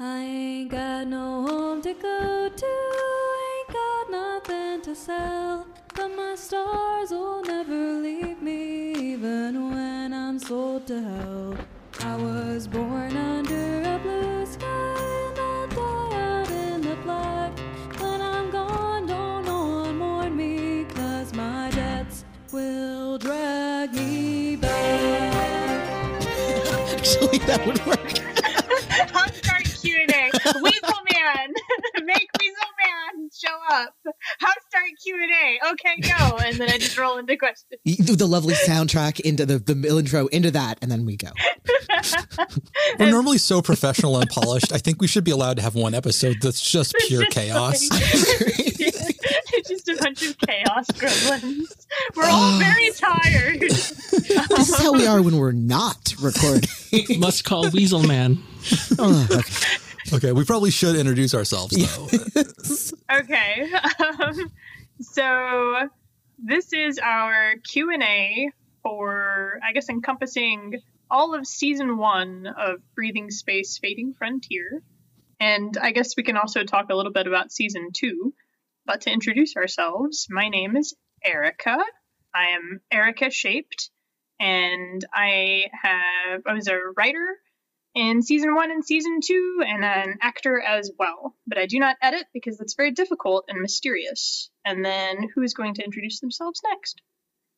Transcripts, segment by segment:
I ain't got no home to go to, ain't got nothing to sell. But my stars will never leave me, even when I'm sold to hell. I was born under a blue sky, and I'll die out in the black. When I'm gone, don't no one mourn me, cause my debts will drag me back. Actually, that would work. Show up. How to start Q and A? Okay, go, and then I just roll into questions. You do the lovely soundtrack into the, the intro into that, and then we go. We're normally so professional and polished. I think we should be allowed to have one episode that's just pure chaos. it's just a bunch of chaos gremlins. We're all very tired. This is how we are when we're not recording. Must call Weasel Man. Oh, okay. Okay, we probably should introduce ourselves though. Okay. Um, so this is our Q and A for, I guess, encompassing all of season one of Breathing Space: Fading Frontier, and I guess we can also talk a little bit about season two. But to introduce ourselves, my name is Erica. I am Erica Shaped, and I have I was a writer in season one and season two, and an actor as well. But I do not edit because that's very difficult and mysterious. And then who is going to introduce themselves next?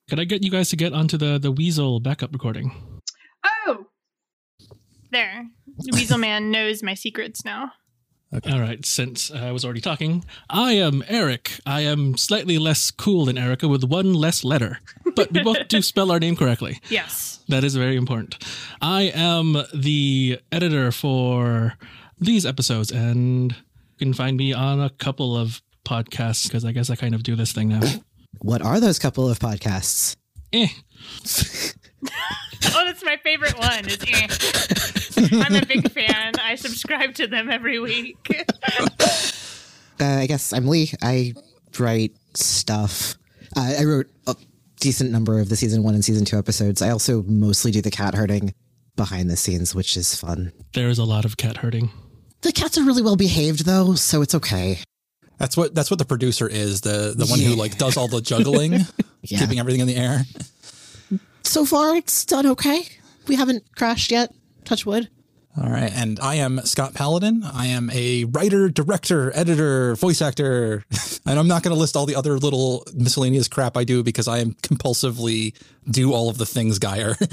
Could I get you guys to get onto the the Weasel backup recording? Oh, there. The Weasel Man knows my secrets now. All right, since I was already talking, I am Eric. I am slightly less cool than Erica with one less letter, but we both do spell our name correctly. Yes. That is very important. I am the editor for these episodes, and you can find me on a couple of podcasts because I guess I kind of do this thing now. What are those couple of podcasts? Eh. Oh, that's my favorite one. Is eh. I'm a big fan. I subscribe to them every week. Uh, I guess I'm Lee. I write stuff. Uh, I wrote a decent number of the season one and season two episodes. I also mostly do the cat herding behind the scenes, which is fun. There is a lot of cat herding. The cats are really well behaved, though, so it's okay. That's what that's what the producer is the the one who like does all the juggling, Yeah. keeping everything in the air. So far, it's done okay. We haven't crashed yet. Touch wood. All right, and I am Scott Paladin. I am a writer, director, editor, voice actor, and I'm not going to list all the other little miscellaneous crap I do because I am compulsively do all of the things Geyer.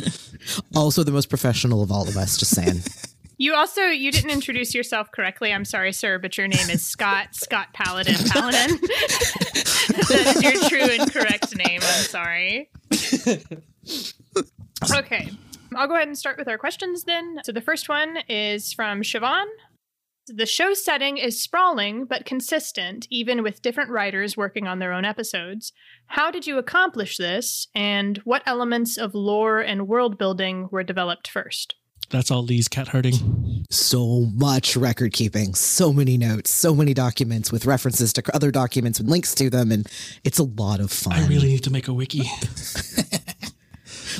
Also, the most professional of all of us. Just saying. You also you didn't introduce yourself correctly. I'm sorry, sir, but your name is Scott Scott Paladin Paladin. that is your true and correct name. I'm sorry. Okay. I'll go ahead and start with our questions then. So the first one is from Siobhan. The show setting is sprawling but consistent, even with different writers working on their own episodes. How did you accomplish this, and what elements of lore and world building were developed first? That's all Lee's cat herding. so much record keeping, so many notes, so many documents with references to other documents and links to them, and it's a lot of fun. I really need to make a wiki.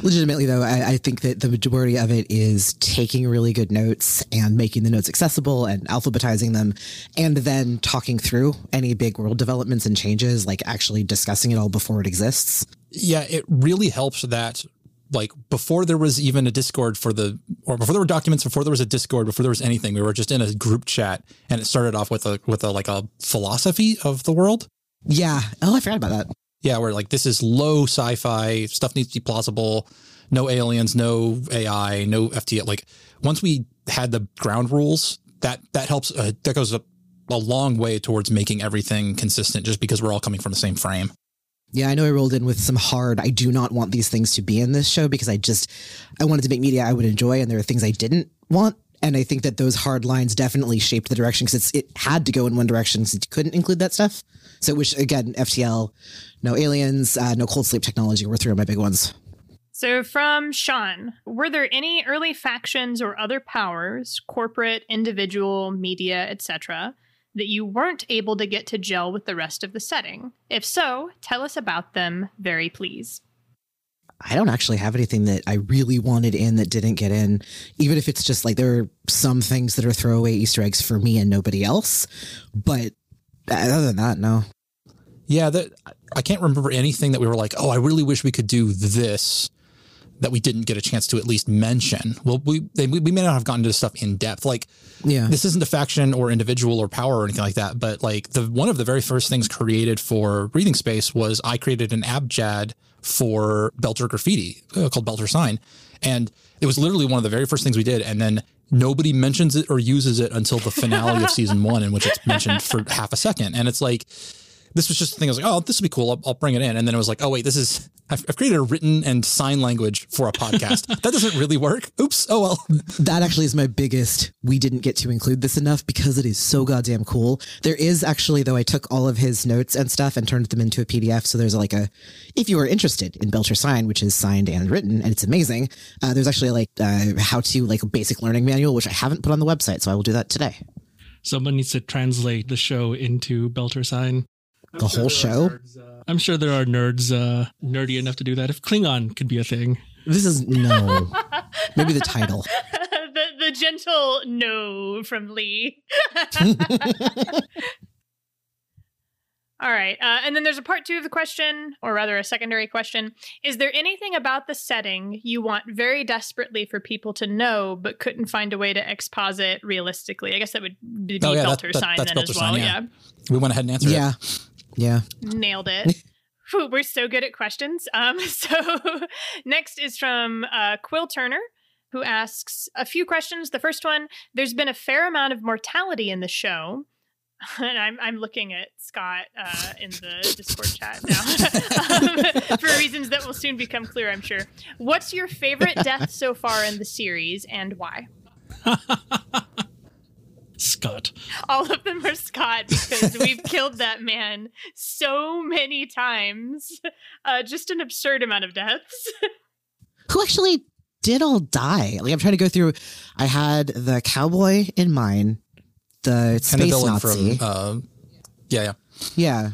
Legitimately, though, I, I think that the majority of it is taking really good notes and making the notes accessible and alphabetizing them, and then talking through any big world developments and changes, like actually discussing it all before it exists. yeah, it really helps that like before there was even a Discord for the or before there were documents, before there was a Discord, before there was anything, we were just in a group chat and it started off with a with a like a philosophy of the world. Yeah. Oh, I forgot about that. Yeah, where like this is low sci-fi stuff needs to be plausible. No aliens, no AI, no FT. Like once we had the ground rules, that that helps. Uh, that goes a, a long way towards making everything consistent. Just because we're all coming from the same frame. Yeah, I know I rolled in with some hard. I do not want these things to be in this show because I just I wanted to make media I would enjoy, and there are things I didn't want. And I think that those hard lines definitely shaped the direction because it had to go in one direction since you couldn't include that stuff. So, which again, FTL, no aliens, uh, no cold sleep technology were three of my big ones. So, from Sean, were there any early factions or other powers, corporate, individual, media, etc., that you weren't able to get to gel with the rest of the setting? If so, tell us about them, very please. I don't actually have anything that I really wanted in that didn't get in, even if it's just like there are some things that are throwaway Easter eggs for me and nobody else. But other than that, no. Yeah, that I can't remember anything that we were like, oh, I really wish we could do this that we didn't get a chance to at least mention. Well, we they, we may not have gotten to stuff in depth. Like, Yeah. this isn't a faction or individual or power or anything like that. But like the one of the very first things created for breathing space was I created an abjad for Belter graffiti uh, called Belter sign, and it was literally one of the very first things we did. And then nobody mentions it or uses it until the finale of season one, in which it's mentioned for half a second. And it's like this was just the thing. I was like, oh, this would be cool. I'll, I'll bring it in. And then it was like, oh wait, this is I've, I've created a written and sign language for a podcast. that doesn't really work. Oops. Oh well. That actually is my biggest. We didn't get to include this enough because it is so goddamn cool. There is actually, though, I took all of his notes and stuff and turned them into a PDF. So there's like a, if you are interested in Belter Sign, which is signed and written, and it's amazing. Uh, there's actually like uh, how to like a basic learning manual, which I haven't put on the website, so I will do that today. Someone needs to translate the show into Belter sign. The whole show. I'm sure there are nerds uh, nerdy enough to do that. If Klingon could be a thing, This is no, maybe the title. the the gentle no from Lee. All right, uh, and then there's a part two of the question, or rather, a secondary question. Is there anything about the setting you want very desperately for people to know, but couldn't find a way to exposit realistically? I guess that would be Oh, yeah, Belter that- sign that's then as well. sign, yeah. yeah. We went ahead and answered it. Yeah. Nailed it. We're so good at questions. Um, so next is from uh, Quill Turner, who asks a few questions. The first one: There's been a fair amount of mortality in the show. And I'm, I'm looking at Scott uh, in the Discord chat now um, for reasons that will soon become clear, I'm sure. What's your favorite death so far in the series and why? Scott. All of them are Scott because we've killed that man so many times. Uh, just an absurd amount of deaths. Who actually did all die? Like I'm trying to go through. I had the cowboy in mine, the And the space Nazi. from uh, yeah, yeah. yeah.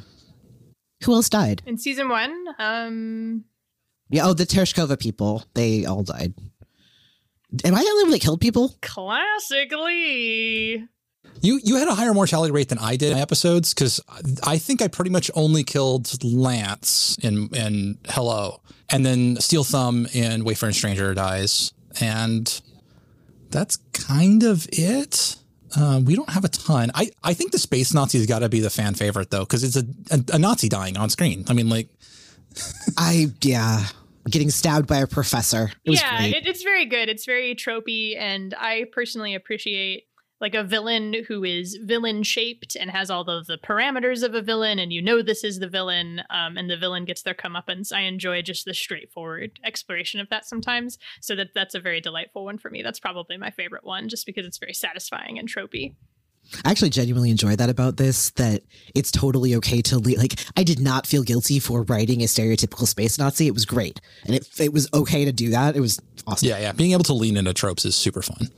Who else died? In season one, um, Yeah. Oh, the Tereshkova people. They all died. Am I the only one that killed people? classically. You you had a higher mortality rate than I did in my episodes because I think I pretty much only killed Lance in in Hello, and then Steel Thumb in Wayfaring Stranger dies, and that's kind of it. Uh, we don't have a ton. I, I think the Space Nazi's got to be the fan favorite though, because it's a, a a Nazi dying on screen. I mean, like I yeah. Getting stabbed by a professor. It was yeah, it, it's very good. It's very tropey, and I personally appreciate like a villain who is villain shaped and has all of the parameters of a villain, and you know this is the villain, um, and the villain gets their comeuppance. I enjoy just the straightforward exploration of that sometimes, so that that's a very delightful one for me. That's probably my favorite one, just because it's very satisfying and tropey. I actually genuinely enjoy that about this. That it's totally okay to le- like. I did not feel guilty for writing a stereotypical space Nazi. It was great, and it it was okay to do that. It was awesome. yeah, yeah. Being able to lean into tropes is super fun.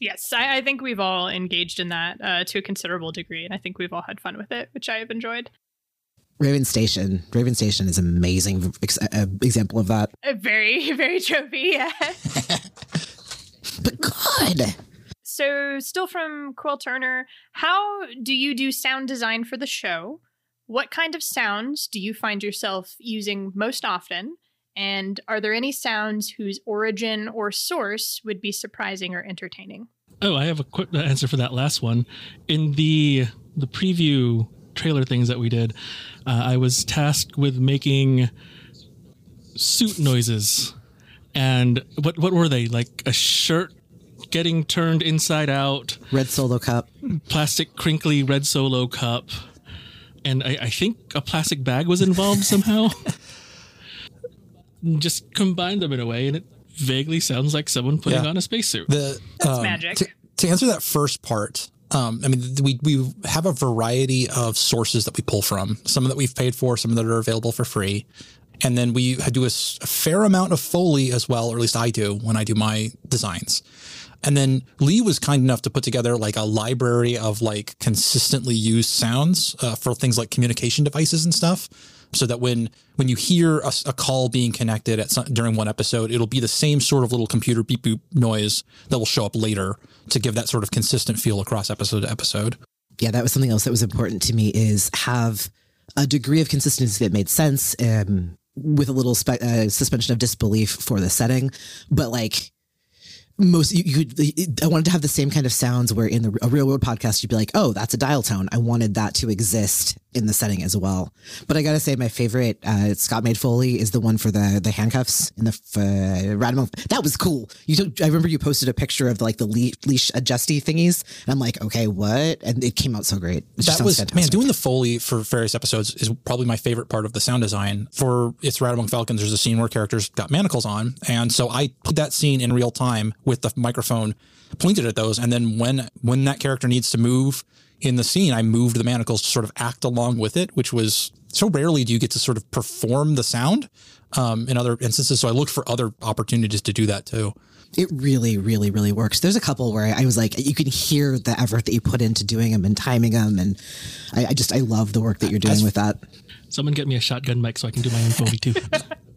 Yes, I, I think we've all engaged in that uh, to a considerable degree, and I think we've all had fun with it, which I have enjoyed. Raven Station. Raven Station is amazing ex- uh, example of that. A very, very tropey. Yeah. But good. So, still from Quill Turner, how do you do sound design for the show? What kind of sounds do you find yourself using most often? And are there any sounds whose origin or source would be surprising or entertaining? Oh, I have a quick answer for that last one. In the the preview trailer things that we did, uh, I was tasked with making suit noises. And what what were they? Like a shirt getting turned inside out, Red Solo Cup. plastic crinkly red solo cup, and I, I think a plastic bag was involved somehow. Just combine them in a way, and it vaguely sounds like someone putting Yeah. on a spacesuit. The That's um, magic. To, to answer that first part, um, I mean, we we have a variety of sources that we pull from. Some that we've paid for, some that are available for free, and then we do a fair amount of foley as well, or at least I do when I do my designs. And then Lee was kind enough to put together like a library of like consistently used sounds uh, for things like communication devices and stuff. so that when when you hear a, a call being connected at some, during one episode, it'll be the same sort of little computer beep boop noise that will show up later to give that sort of consistent feel across episode to episode. Yeah, that was something else that was important to me is have a degree of consistency that made sense um, with a little spe- uh, suspension of disbelief for the setting, but like most you, you I wanted to have the same kind of sounds where in the a real world podcast you'd be like, oh, that's a dial tone. I wanted that to exist in the setting as well. But I gotta say, my favorite uh, Scott made Foley is the one for the the handcuffs in the uh, Radamel. That was cool. You took, I remember you posted a picture of like the leash, leash adjusty thingies, and I'm like, okay, what? And it came out so great. It that was sounds man doing the foley for various episodes is probably my favorite part of the sound design for it's rat among falcons there's a scene where characters got manacles on and so i put that scene in real time with the microphone pointed at those and then when when that character needs to move in the scene i moved the manacles to sort of act along with it which was so rarely do you get to sort of perform the sound um, in other instances so i looked for other opportunities to do that too It really, really, really works. There's a couple where I was like, you can hear the effort that you put into doing them and timing them, and I, I just I love the work that you're doing with that. Someone get me a shotgun mic so I can do my own Foley too.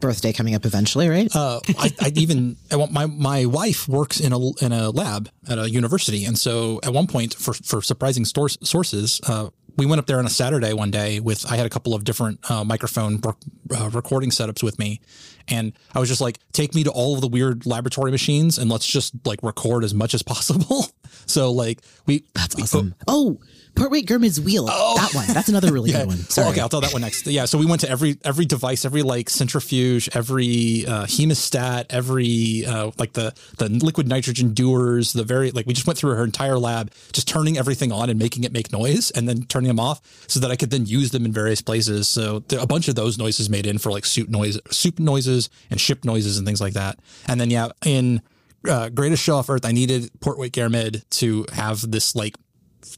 Birthday coming up eventually, right? uh, I, I even I want my my wife works in a in a lab at a university, and so at one point, for for surprising source, sources, uh, we went up there on a Saturday one day with I had a couple of different uh, microphone uh, recording setups with me, and I was just like, take me to all of the weird laboratory machines and let's just like record as much as possible. so like we That's awesome. Oh, Portway Gurmid's wheel. Oh. That one. That's another really good one. Sorry. okay, I'll tell that one next. Yeah, so we went to every every device, every like centrifuge, every uh, hemostat, every uh, like the the liquid nitrogen dewars, the very like we just went through her entire lab, just turning everything on and making it make noise, and then turning them off so that I could then use them in various places. So there, a bunch of those noises made in for like soup noise, soup noises, and ship noises and things like that. And then yeah, in uh, Greatest Show off Earth, I needed Portway Garmid to have this like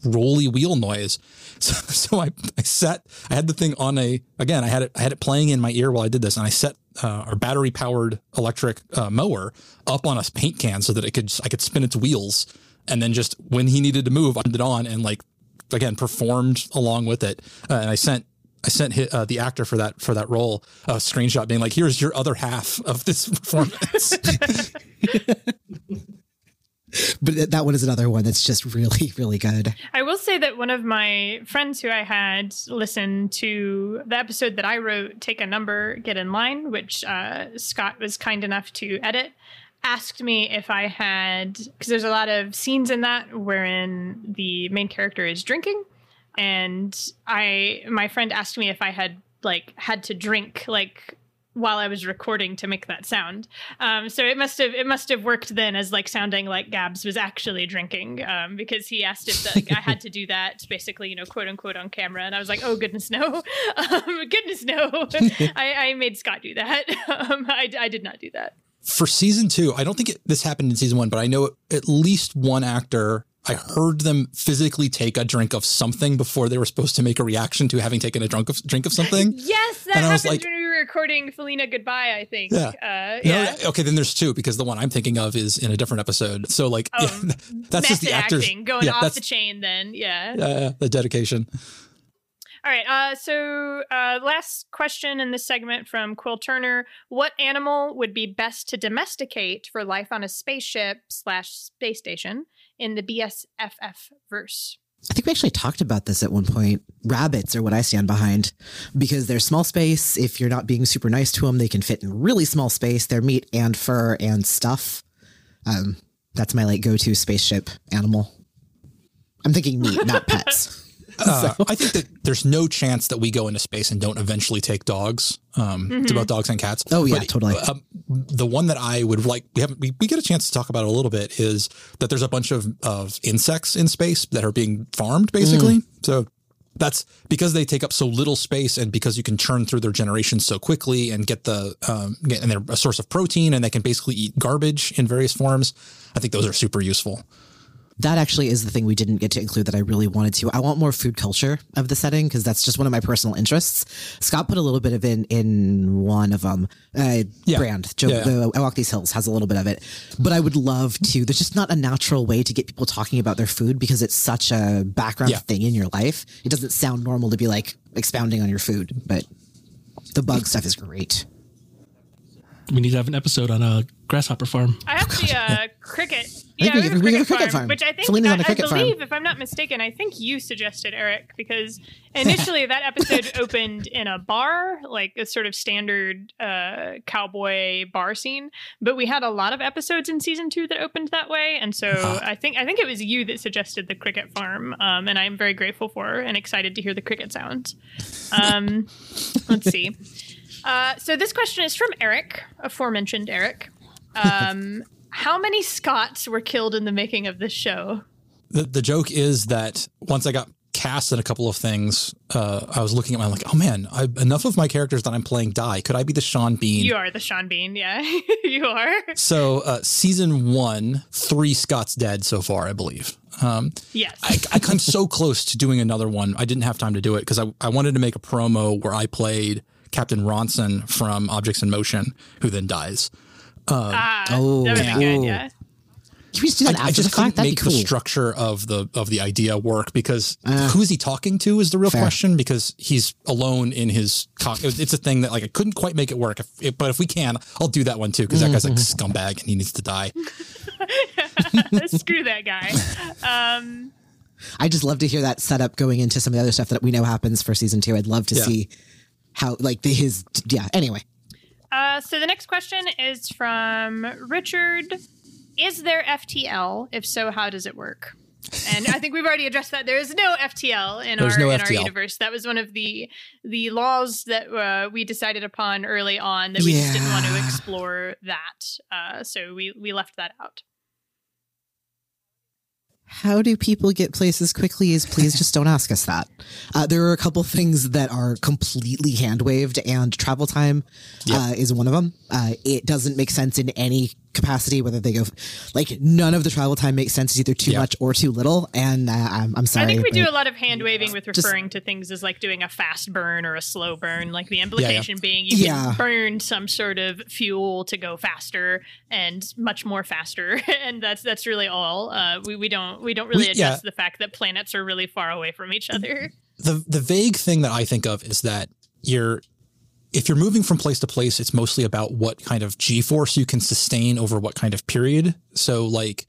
rolly wheel noise. So, so I, I set, I had the thing on a, again, I had it, I had it playing in my ear while I did this and I set uh, our battery powered electric uh, mower up on a paint can so that it could, I could spin its wheels. And then just when he needed to move, I turned it on and like, again, performed along with it. Uh, and I sent, I sent uh, the actor for that for that role a screenshot being like, "Here's your other half of this performance." But that one is another one that's just really, really good. I will say that one of my friends who I had listened to the episode that I wrote, Take a Number, Get in Line, which uh, Scott was kind enough to edit, asked me if I had, because there's a lot of scenes in that wherein the main character is drinking. And I, my friend asked me if I had like had to drink like while I was recording to make that sound. Um, so it must have it must have worked then as like sounding like Gabs was actually drinking um, because he asked if like, I had to do that basically you know quote unquote on camera and I was like oh goodness no um, goodness no I, I made Scott do that um, I, I did not do that for season two, I don't think it, this happened in season one, but I know at least one actor. I heard them physically take a drink of something before they were supposed to make a reaction to having taken a drunk of, drink of something. yes that And I was like- were recording Felina goodbye I think Yeah. uh, No, okay, then there's two because the one I'm thinking of is in a different episode. So like, Oh, yeah, that's just the actors acting going yeah, off the chain then yeah uh, the dedication. All right. Uh, so, uh, last question in this segment from Quill Turner: What animal would be best to domesticate for life on a spaceship slash space station in the BSFF verse? I think we actually talked about this at one point. Rabbits are what I stand behind because they're small space. If you're not being super nice to them, they can fit in really small space. They're meat and fur and stuff. Um, that's my like go-to spaceship animal. I'm thinking meat, not pets. Uh, I think that there's no chance that we go into space and don't eventually take dogs. Um, It's about dogs and cats. Oh, yeah, But, totally. Um, the one that I would like, we haven't, we, we get a chance to talk about it a little bit is that there's a bunch of, of insects in space that are being farmed basically. So that's because they take up so little space and because you can churn through their generations so quickly and get the, um, get, and they're a source of protein and they can basically eat garbage in various forms. I think those are super useful. That actually is the thing we didn't get to include that I really wanted to. I want more food culture of the setting because that's just one of my personal interests. Scott put a little bit of in in one of them. Uh, Yeah. Brand, Joe, Yeah. the I Walk These Hills has a little bit of it, but I would love to. There's just not a natural way to get people talking about their food because it's such a background Yeah. thing in your life. It doesn't sound normal to be like expounding on your food, but the bug stuff is great. We need to have an episode on a grasshopper farm. I have the uh, cricket. Yeah, we we have have- a we have a cricket, cricket farm, farm. which I think Selena's I, on a I cricket farm. believe, if I'm not mistaken, I think you suggested Eric because initially that episode opened in a bar, like a sort of standard uh, cowboy bar scene. But we had a lot of episodes in season two that opened that way, and so Uh-huh. I think I think it was you that suggested the cricket farm, um, and I'm very grateful for and excited to hear the cricket sounds. Um, let's see. Uh, so this question is from Eric, aforementioned Eric. Um, how many Scots were killed in the making of this show? the, the joke is that once I got cast in a couple of things, uh, I was looking at my like, oh man, I, enough of my characters that I'm playing die. Could I be the Sean Bean? You are the Sean Bean, yeah, you are. So uh, season one, three Scots dead so far, I believe. Um, Yes. I, I come so close to doing another one. I didn't have time to do it because I, I wanted to make a promo where I played Captain Ronson from Objects in Motion, who then dies. ah, oh, that would yeah. be good, yeah. Can we just do that I, I just the fact? couldn't That'd make cool. the structure of the of the idea work because who is he talking to is the real Fair. question because he's alone in his cock. it- It's a thing that like I couldn't quite make it work. If, if- but if we can, I'll do that one too because that guy's like scumbag and he needs to die. Screw that guy. Um, I just love to hear that setup going into some of the other stuff that we know happens for season two. I'd love to Yeah. see how like the, his yeah. Anyway, uh, so the next question is from Richard. Is there FTL? If so, how does it work? And I think we've already addressed that. There is no FTL in There's our no in our universe. That was one of the the laws that uh, we decided upon early on that we just didn't want to explore that. Uh, so we we left that out. How do people get places quickly? Is please just don't ask us that. Uh, there are a couple things that are completely hand waved, and travel time uh, is one of them. Uh, it doesn't make sense in any capacity whether they go like none of the travel time makes sense. It's either too Yeah. much or too little. And uh, I'm, I'm sorry. I think we do a lot of hand waving with referring to things as like doing a fast burn or a slow burn. Like the implication being you Yeah. can burn some sort of fuel to go faster and much more faster, and that's that's really all. Uh, we we don't we don't really We- address yeah. the fact that planets are really far away from each other. the the vague thing that I think of is that you're if you're moving from place to place, it's mostly about what kind of G force you can sustain over what kind of period. So like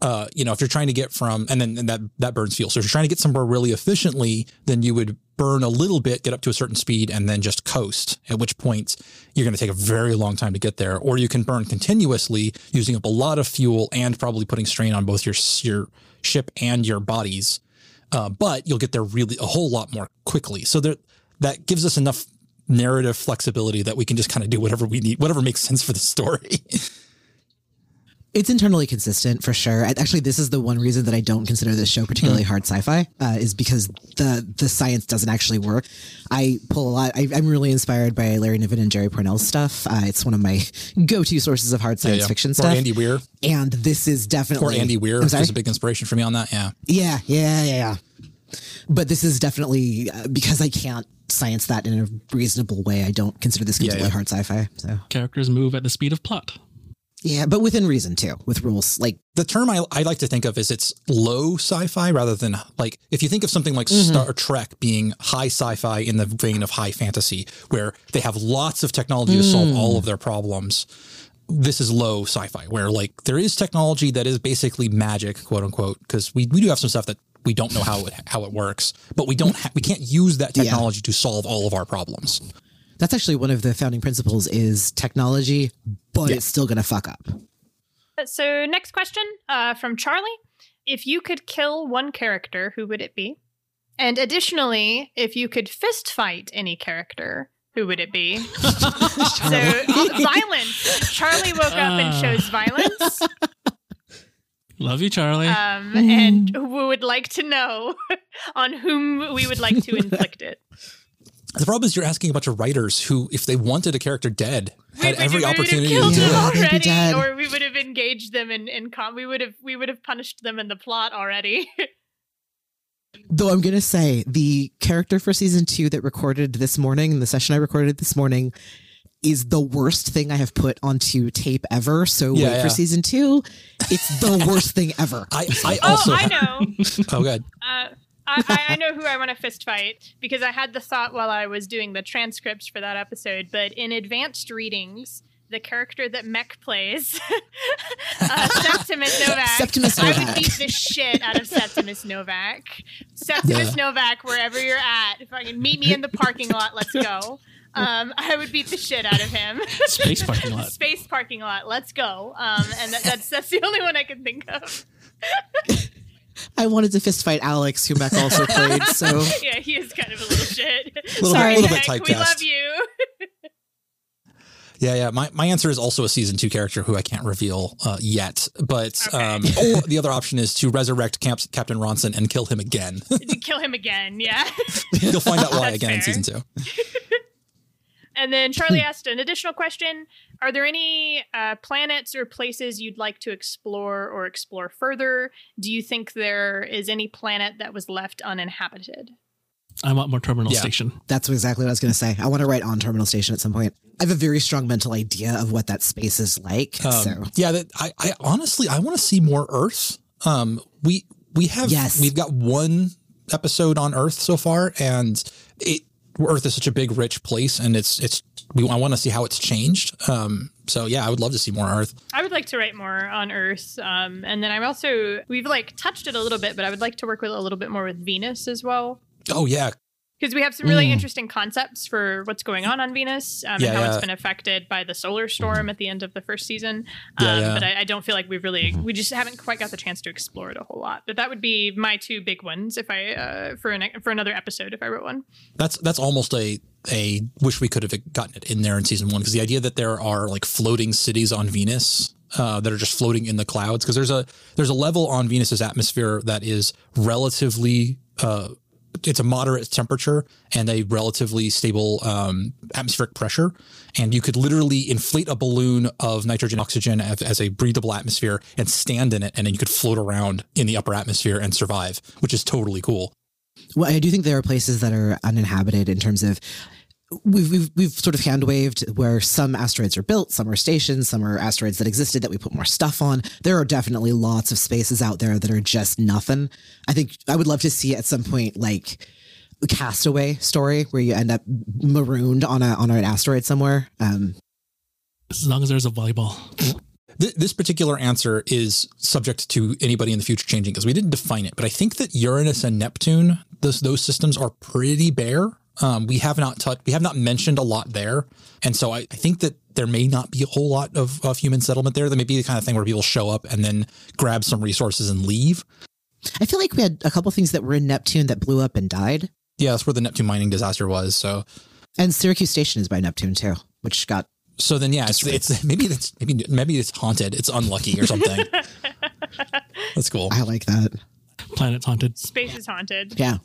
uh, you know, if you're trying to get from and then and that that burns fuel. So if you're trying to get somewhere really efficiently, then you would burn a little bit, get up to a certain speed, and then just coast. At which point you're going to take a very long time to get there. Or you can burn continuously, using up a lot of fuel and probably putting strain on both your your ship and your bodies uh, but you'll get there really a whole lot more quickly. So there, that gives us enough narrative flexibility that we can just kind of do whatever we need, whatever makes sense for the story. It's internally consistent for sure. Actually, this is the one reason that I don't consider this show particularly hard sci-fi uh, is because the the science doesn't actually work. I pull a lot. I, I'm really inspired by Larry Niven and Jerry Pournelle's stuff. Uh, it's one of my go-to sources of hard science fiction Or stuff. Andy Weir, and this is or definitely Andy Weir was a big inspiration for me on that. Yeah, Yeah, yeah, yeah, yeah. But this is definitely uh, because I can't science that in a reasonable way. I don't consider this completely yeah. hard sci-fi. So Characters move at the speed of plot. yeah, but within reason too, with rules. Like the term I, I like to think of is it's low sci-fi rather than like if you think of something like Star Trek being high sci-fi in the vein of high fantasy, where they have lots of technology to solve all of their problems. This is low sci-fi, where like there is technology that is basically magic, quote unquote, because we, we do have some stuff that we don't know how it how it works, but we don't ha- we can't use that Yeah. technology to solve all of our problems. that's actually one of the founding principles is technology, but it's still gonna fuck up. So next question uh, from Charlie: If you could kill one character, who would it be? And additionally, if you could fist fight any character, who would it be? so uh, violence. Charlie woke up and Ah. chose violence. Love you, Charlie. um, and we would like to know on whom we would like to inflict it. The problem is you're asking a bunch of writers who, if they wanted a character dead, We had every we have opportunity to killed do it. Yeah, they'd be already, dead. or we would have engaged them in in com. We would have we would have punished them in the plot already. Though I'm gonna say the character for season two that recorded this morning, the session I recorded this morning, is the worst thing I have put onto tape ever. So Yeah, wait yeah. for season two. It's the worst thing ever. I, I oh, also I know. oh good Uh, I I, I know who I want to fist fight because I had the thought while I was doing the transcripts for that episode. But in advanced readings, the character that Mech plays, uh, Septimus Novak, Septimus I would beat the shit out of Septimus Novak. Septimus Novak, wherever you're at, if I can meet me in the parking lot, let's go. Um, I would beat the shit out of him. Space parking lot. Space parking lot, let's go. Um, and that, that's that's the only one I can think of. I wanted to fist fight Alex, who Mech also played. So yeah, he is kind of a little shit. Little Sorry, bit- little bit Heck, we love you. Yeah, yeah. My, my answer is also a season two character who I can't reveal uh, yet. But Okay. um, or the other option is to resurrect Camp, Captain Ronson and kill him again. Kill him again, yeah. You'll find out why That's again in season two. And then Charlie asked an additional question: Are there any uh, planets or places you'd like to explore or explore further? Do you think there is any planet that was left uninhabited? I want more terminal Yeah. station. that's exactly what I was going to say. I want to write on Terminal Station at some point. I have a very strong mental idea of what that space is like. Um, so Yeah, that, I, I honestly I want to see more Earth. Um, we we have Yes. we've got one episode on Earth so far, and it Earth is such a big, rich place, and it's it's we I want to see how it's changed. Um, so yeah, I would love to see more Earth. I would like to write more on Earth, um, and then I'm also we've like touched it a little bit, but I would like to work with a little bit more with Venus as well. Oh yeah, because we have some really Mm. interesting concepts for what's going on on Venus um, Yeah, and how yeah. it's been affected by the solar storm at the end of the first season. Um, Yeah. But I, I don't feel like we've really we just haven't quite got the chance to explore it a whole lot. But that would be my two big ones if I uh, for an for another episode if I wrote one. that's that's almost a a wish we could have gotten it in there in season one because the idea that there are like floating cities on Venus uh, that are just floating in the clouds because there's a there's a level on Venus's atmosphere that is relatively uh, it's a moderate temperature and a relatively stable um, atmospheric pressure, and you could literally inflate a balloon of nitrogen oxygen as, as a breathable atmosphere and stand in it, and then you could float around in the upper atmosphere and survive, which is totally cool. Well, I do think there are places that are uninhabited in terms of we've we've, we've sort of hand waved where some asteroids are built, some are stations, some are asteroids that existed that we put more stuff on. There are definitely lots of spaces out there that are just nothing. I think I would love to see at some point like a castaway story where you end up marooned on a on an asteroid somewhere. Um, As long as there's a volleyball. Th- this particular answer is subject to anybody in the future changing because we didn't define it. But I think that Uranus and Neptune, those those systems are pretty bare. Um, we have not touched, we have not mentioned a lot there, and so I, I think that there may not be a whole lot of, of human settlement there. That may be the kind of thing where people show up and then grab some resources and leave. I feel like we had a couple things that were in Neptune that blew up and died, Yeah, that's where the Neptune mining disaster was. So and Syracuse Station is by Neptune too, which got so then yeah, it's, it's maybe it's maybe maybe it's haunted. It's unlucky or something. that's cool. I like that. Planet's haunted. Space is haunted. Yeah.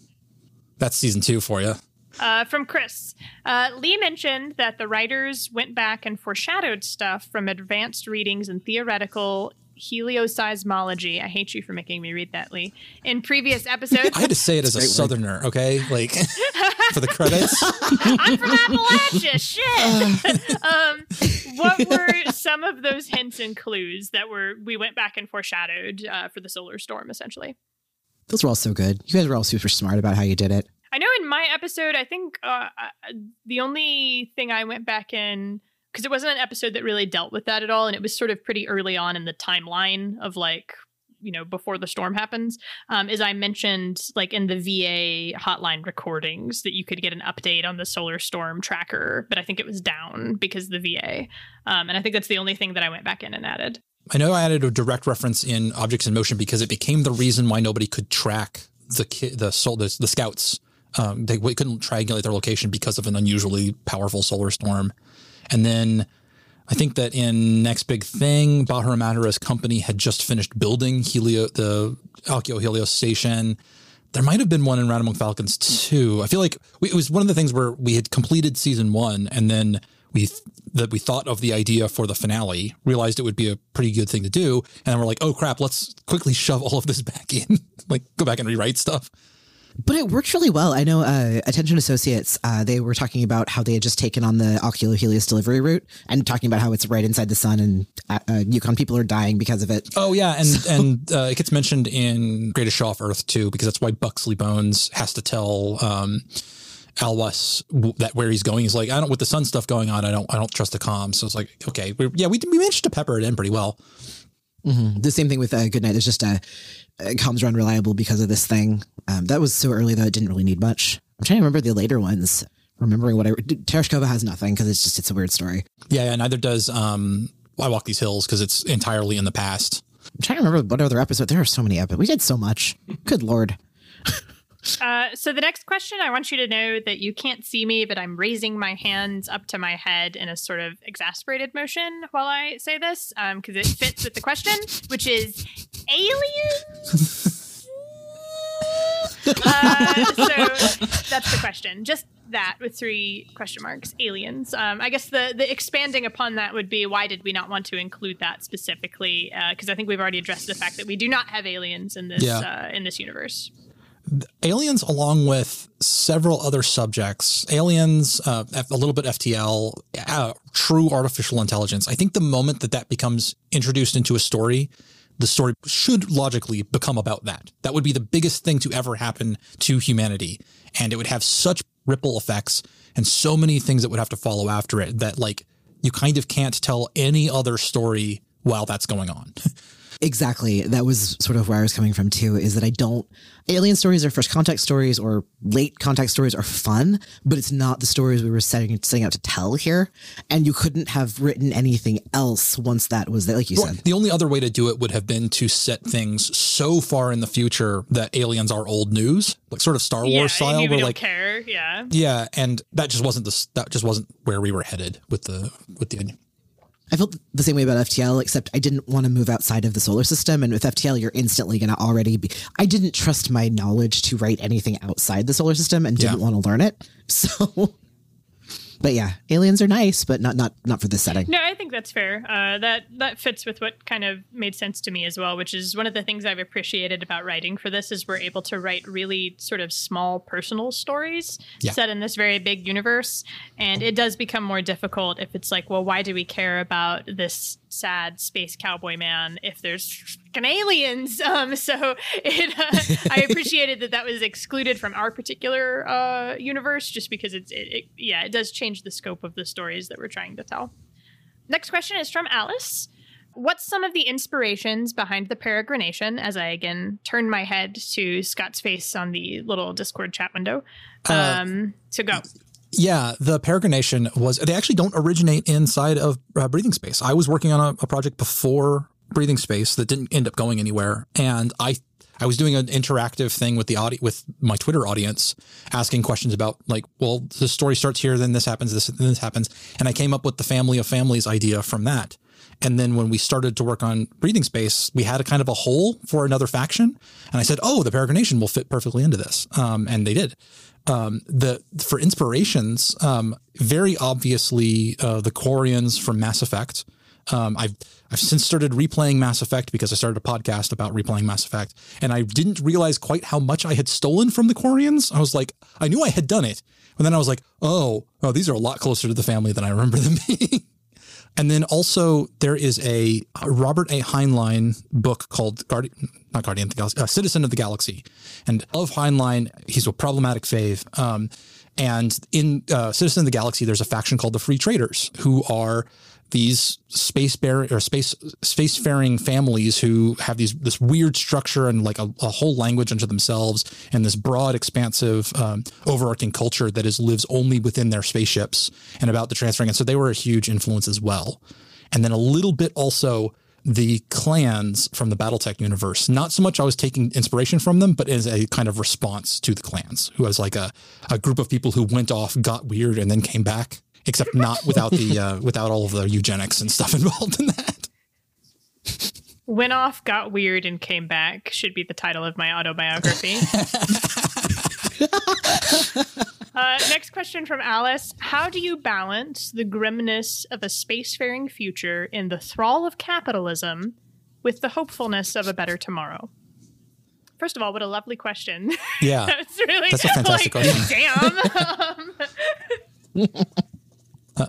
That's season two for you. Uh, from Chris, uh, Lee mentioned that the writers went back and foreshadowed stuff from advanced readings and theoretical helioseismology. I hate you for making me read that, Lee. In previous episodes, I had to say it as a Great word. southerner, okay? Like for the credits. I'm from Appalachia. Shit. um, what were some of those hints and clues that were we went back and foreshadowed uh, for the solar storm? Essentially, Those were all so good. You guys were all super smart about how you did it. I know in my episode, I think uh, uh, the only thing I went back in because it wasn't an episode that really dealt with that at all, and it was sort of pretty early on in the timeline of like you know before the storm happens um, is i mentioned like in the va hotline recordings that you could get an update on the solar storm tracker but i think it was down because the va um, and i think that's the only thing that i went back in and added I know I added a direct reference in Objects in Motion because it became the reason why nobody could track the ki- the sol- the, the scouts. Um, they, couldn't triangulate their location because of an unusually powerful solar storm. And then I think that in next big thing, Bahra Matara's company had just finished building Helio the Alkio Helios station. There might have been one in Rat Among Falcons too. I feel like we, it was one of the things where we had completed season one, and then we th- that we thought of the idea for the finale, realized it would be a pretty good thing to do, and then we're like, oh crap, let's quickly shove all of this back in, like go back and rewrite stuff. But it worked really well. I know uh, Attention Associates, uh, they were talking about how they had just taken on the Oculo Helios delivery route and talking about how it's right inside the sun and uh, uh Yukon people are dying because of it. Oh yeah, and so. and uh, it gets mentioned in Greatest Show Off Earth too, because that's why Buxley Bones has to tell um, Alwas that where he's going. He's like, I don't with the sun stuff going on. I don't I don't trust the comms. So it's like, okay, yeah, we we managed to pepper it in pretty well. Mm-hmm. The same thing with a uh, Goodnight. There's just a, a comms are unreliable because of this thing. Um, that was so early though; it didn't really need much. I'm trying to remember the later ones. Remembering what I Tereshkova has nothing because it's just it's a weird story. Yeah, yeah neither does um, I Walk These Hills because it's entirely in the past. I'm trying to remember what other episode. There are so many episodes. We did so much. Good lord. Uh, so the next question, I want you to know that you can't see me, but I'm raising my hands up to my head in a sort of exasperated motion while I say this, because um, it fits with the question, which is aliens. uh, so that's the question. Just that with three question marks. Aliens. Um, I guess the the expanding upon that would be why did we not want to include that specifically? Because uh, I think we've already addressed the fact that we do not have aliens in this yeah. uh, in this universe. Aliens, along with several other subjects, aliens, uh, a little bit FTL, uh, true artificial intelligence. I think the moment that that becomes introduced into a story, the story should logically become about that. That would be the biggest thing to ever happen to humanity. And it would have such ripple effects and so many things that would have to follow after it that, like, you kind of can't tell any other story while that's going on. Exactly. That was sort of where I was coming from too, is that I don't alien stories or first contact stories or late contact stories are fun, but it's not the stories we were setting setting out to tell here. And you couldn't have written anything else once that was there, like you well, said. The only other way to do it would have been to set things so far in the future that aliens are old news, like sort of Star Wars style. Where like care, yeah, yeah, and that just wasn't the that just wasn't where we were headed with the with the I felt the same way about FTL, except I didn't want to move outside of the solar system. And with FTL, you're instantly going to already be. I didn't trust my knowledge to write anything outside the solar system and didn't yeah. want to learn it. So but yeah, aliens are nice, but not not not for this setting. No, I think that's fair. Uh, that that fits with what kind of made sense to me as well, which is one of the things I've appreciated about writing for this is we're able to write really sort of small personal stories yeah. set in this very big universe, and it does become more difficult if it's like, well, why do we care about this sad space cowboy man if there's aliens. Um, so it, uh, I appreciated that that was excluded from our particular uh, universe, just because it's, it, it, yeah, it does change the scope of the stories that we're trying to tell. Next question is from Alice. What's some of the inspirations behind the peregrination? As I again turn my head to Scott's face on the little Discord chat window. Uh, um, uh, to go. Yeah, the peregrination was, they actually don't originate inside of uh, Breathing Space. I was working on a, a, project before Breathing Space that didn't end up going anywhere. And I, I was doing an interactive thing with the audi- with my Twitter audience, asking questions about like, well, the story starts here, then this happens, this, then this happens. And I came up with the family of families idea from that. And then when we started to work on Breathing Space, we had a kind of a hole for another faction. And I said, oh, the peregrination will fit perfectly into this. Um, and they did um, the for inspirations, um, very obviously uh, the Quarians from Mass Effect. Um, I've I've since started replaying Mass Effect because I started a podcast about replaying Mass Effect, and I didn't realize quite how much I had stolen from the Quarians. I was like, I knew I had done it, but then I was like, oh, oh, these are a lot closer to the family than I remember them being. And then also there is a Robert A. Heinlein book called Guardian, not Guardian of the Galaxy, uh, Citizen of the Galaxy. And of Heinlein, he's a problematic fave. Um, and in uh, Citizen of the Galaxy, there's a faction called the Free Traders, who are these space bear or space spacefaring families who have these this weird structure and like a, a whole language unto themselves and this broad expansive um, overarching culture that is lives only within their spaceships and about the transferring and so they were a huge influence as well and then a little bit also the clans from the Battletech universe. Not so much I was taking inspiration from them, but as a kind of response to the clans, who was like a, a group of people who went off, got weird, and then came back except not without the uh, without all of the eugenics and stuff involved in that. Went off, got weird, and came back should be the title of my autobiography. uh, next question from Alice How do you balance the grimness of a spacefaring future in the thrall of capitalism with the hopefulness of a better tomorrow? first of all, what a lovely question. Yeah. That's really That's a fantastic like, question. Damn. Um,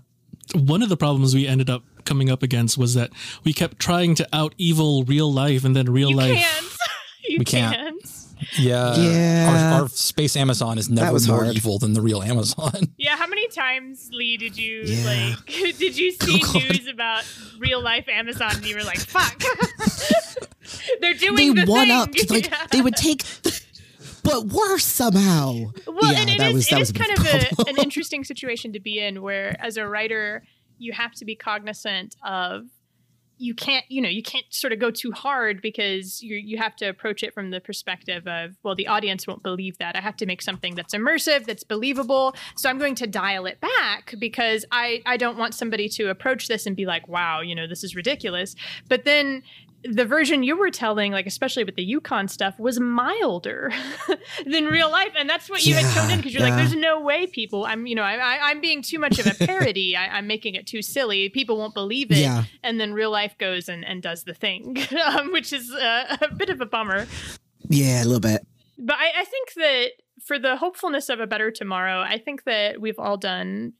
One of the problems we ended up coming up against was that we kept trying to out evil real life, and then real you life. can't. You We can't. Yeah. Yeah. Our, our space Amazon is never was more hard. evil than the real Amazon. Yeah, how many times, Lee, did you Yeah. like did you see Oh, God. news about real life Amazon and you were like, fuck. They're doing They the one thing. up like Yeah. they would take but worse somehow. Well, yeah, and it that is was that it was is a bit kind of of a a, problem. an interesting situation to be in where as a writer you have to be cognizant of you can't you know you can't sort of go too hard because you you have to approach it from the perspective of well the audience won't believe that. I have to make something that's immersive that's believable. So i'm going to dial it back because i i don't want somebody to approach this and be like wow you know this is ridiculous. But then the version you were telling, like especially with the Yukon stuff, was milder than real life, and that's what you had toned in because you're like, "There's no way, people. I'm, you know, I, I, I'm being too much of a parody. I, I'm making it too silly. People won't believe it." Yeah. And then real life goes and, and does the thing, um, which is uh, a bit of a bummer. Yeah, a little bit. But I, I think that for the hopefulness of a better tomorrow, I think that we've all done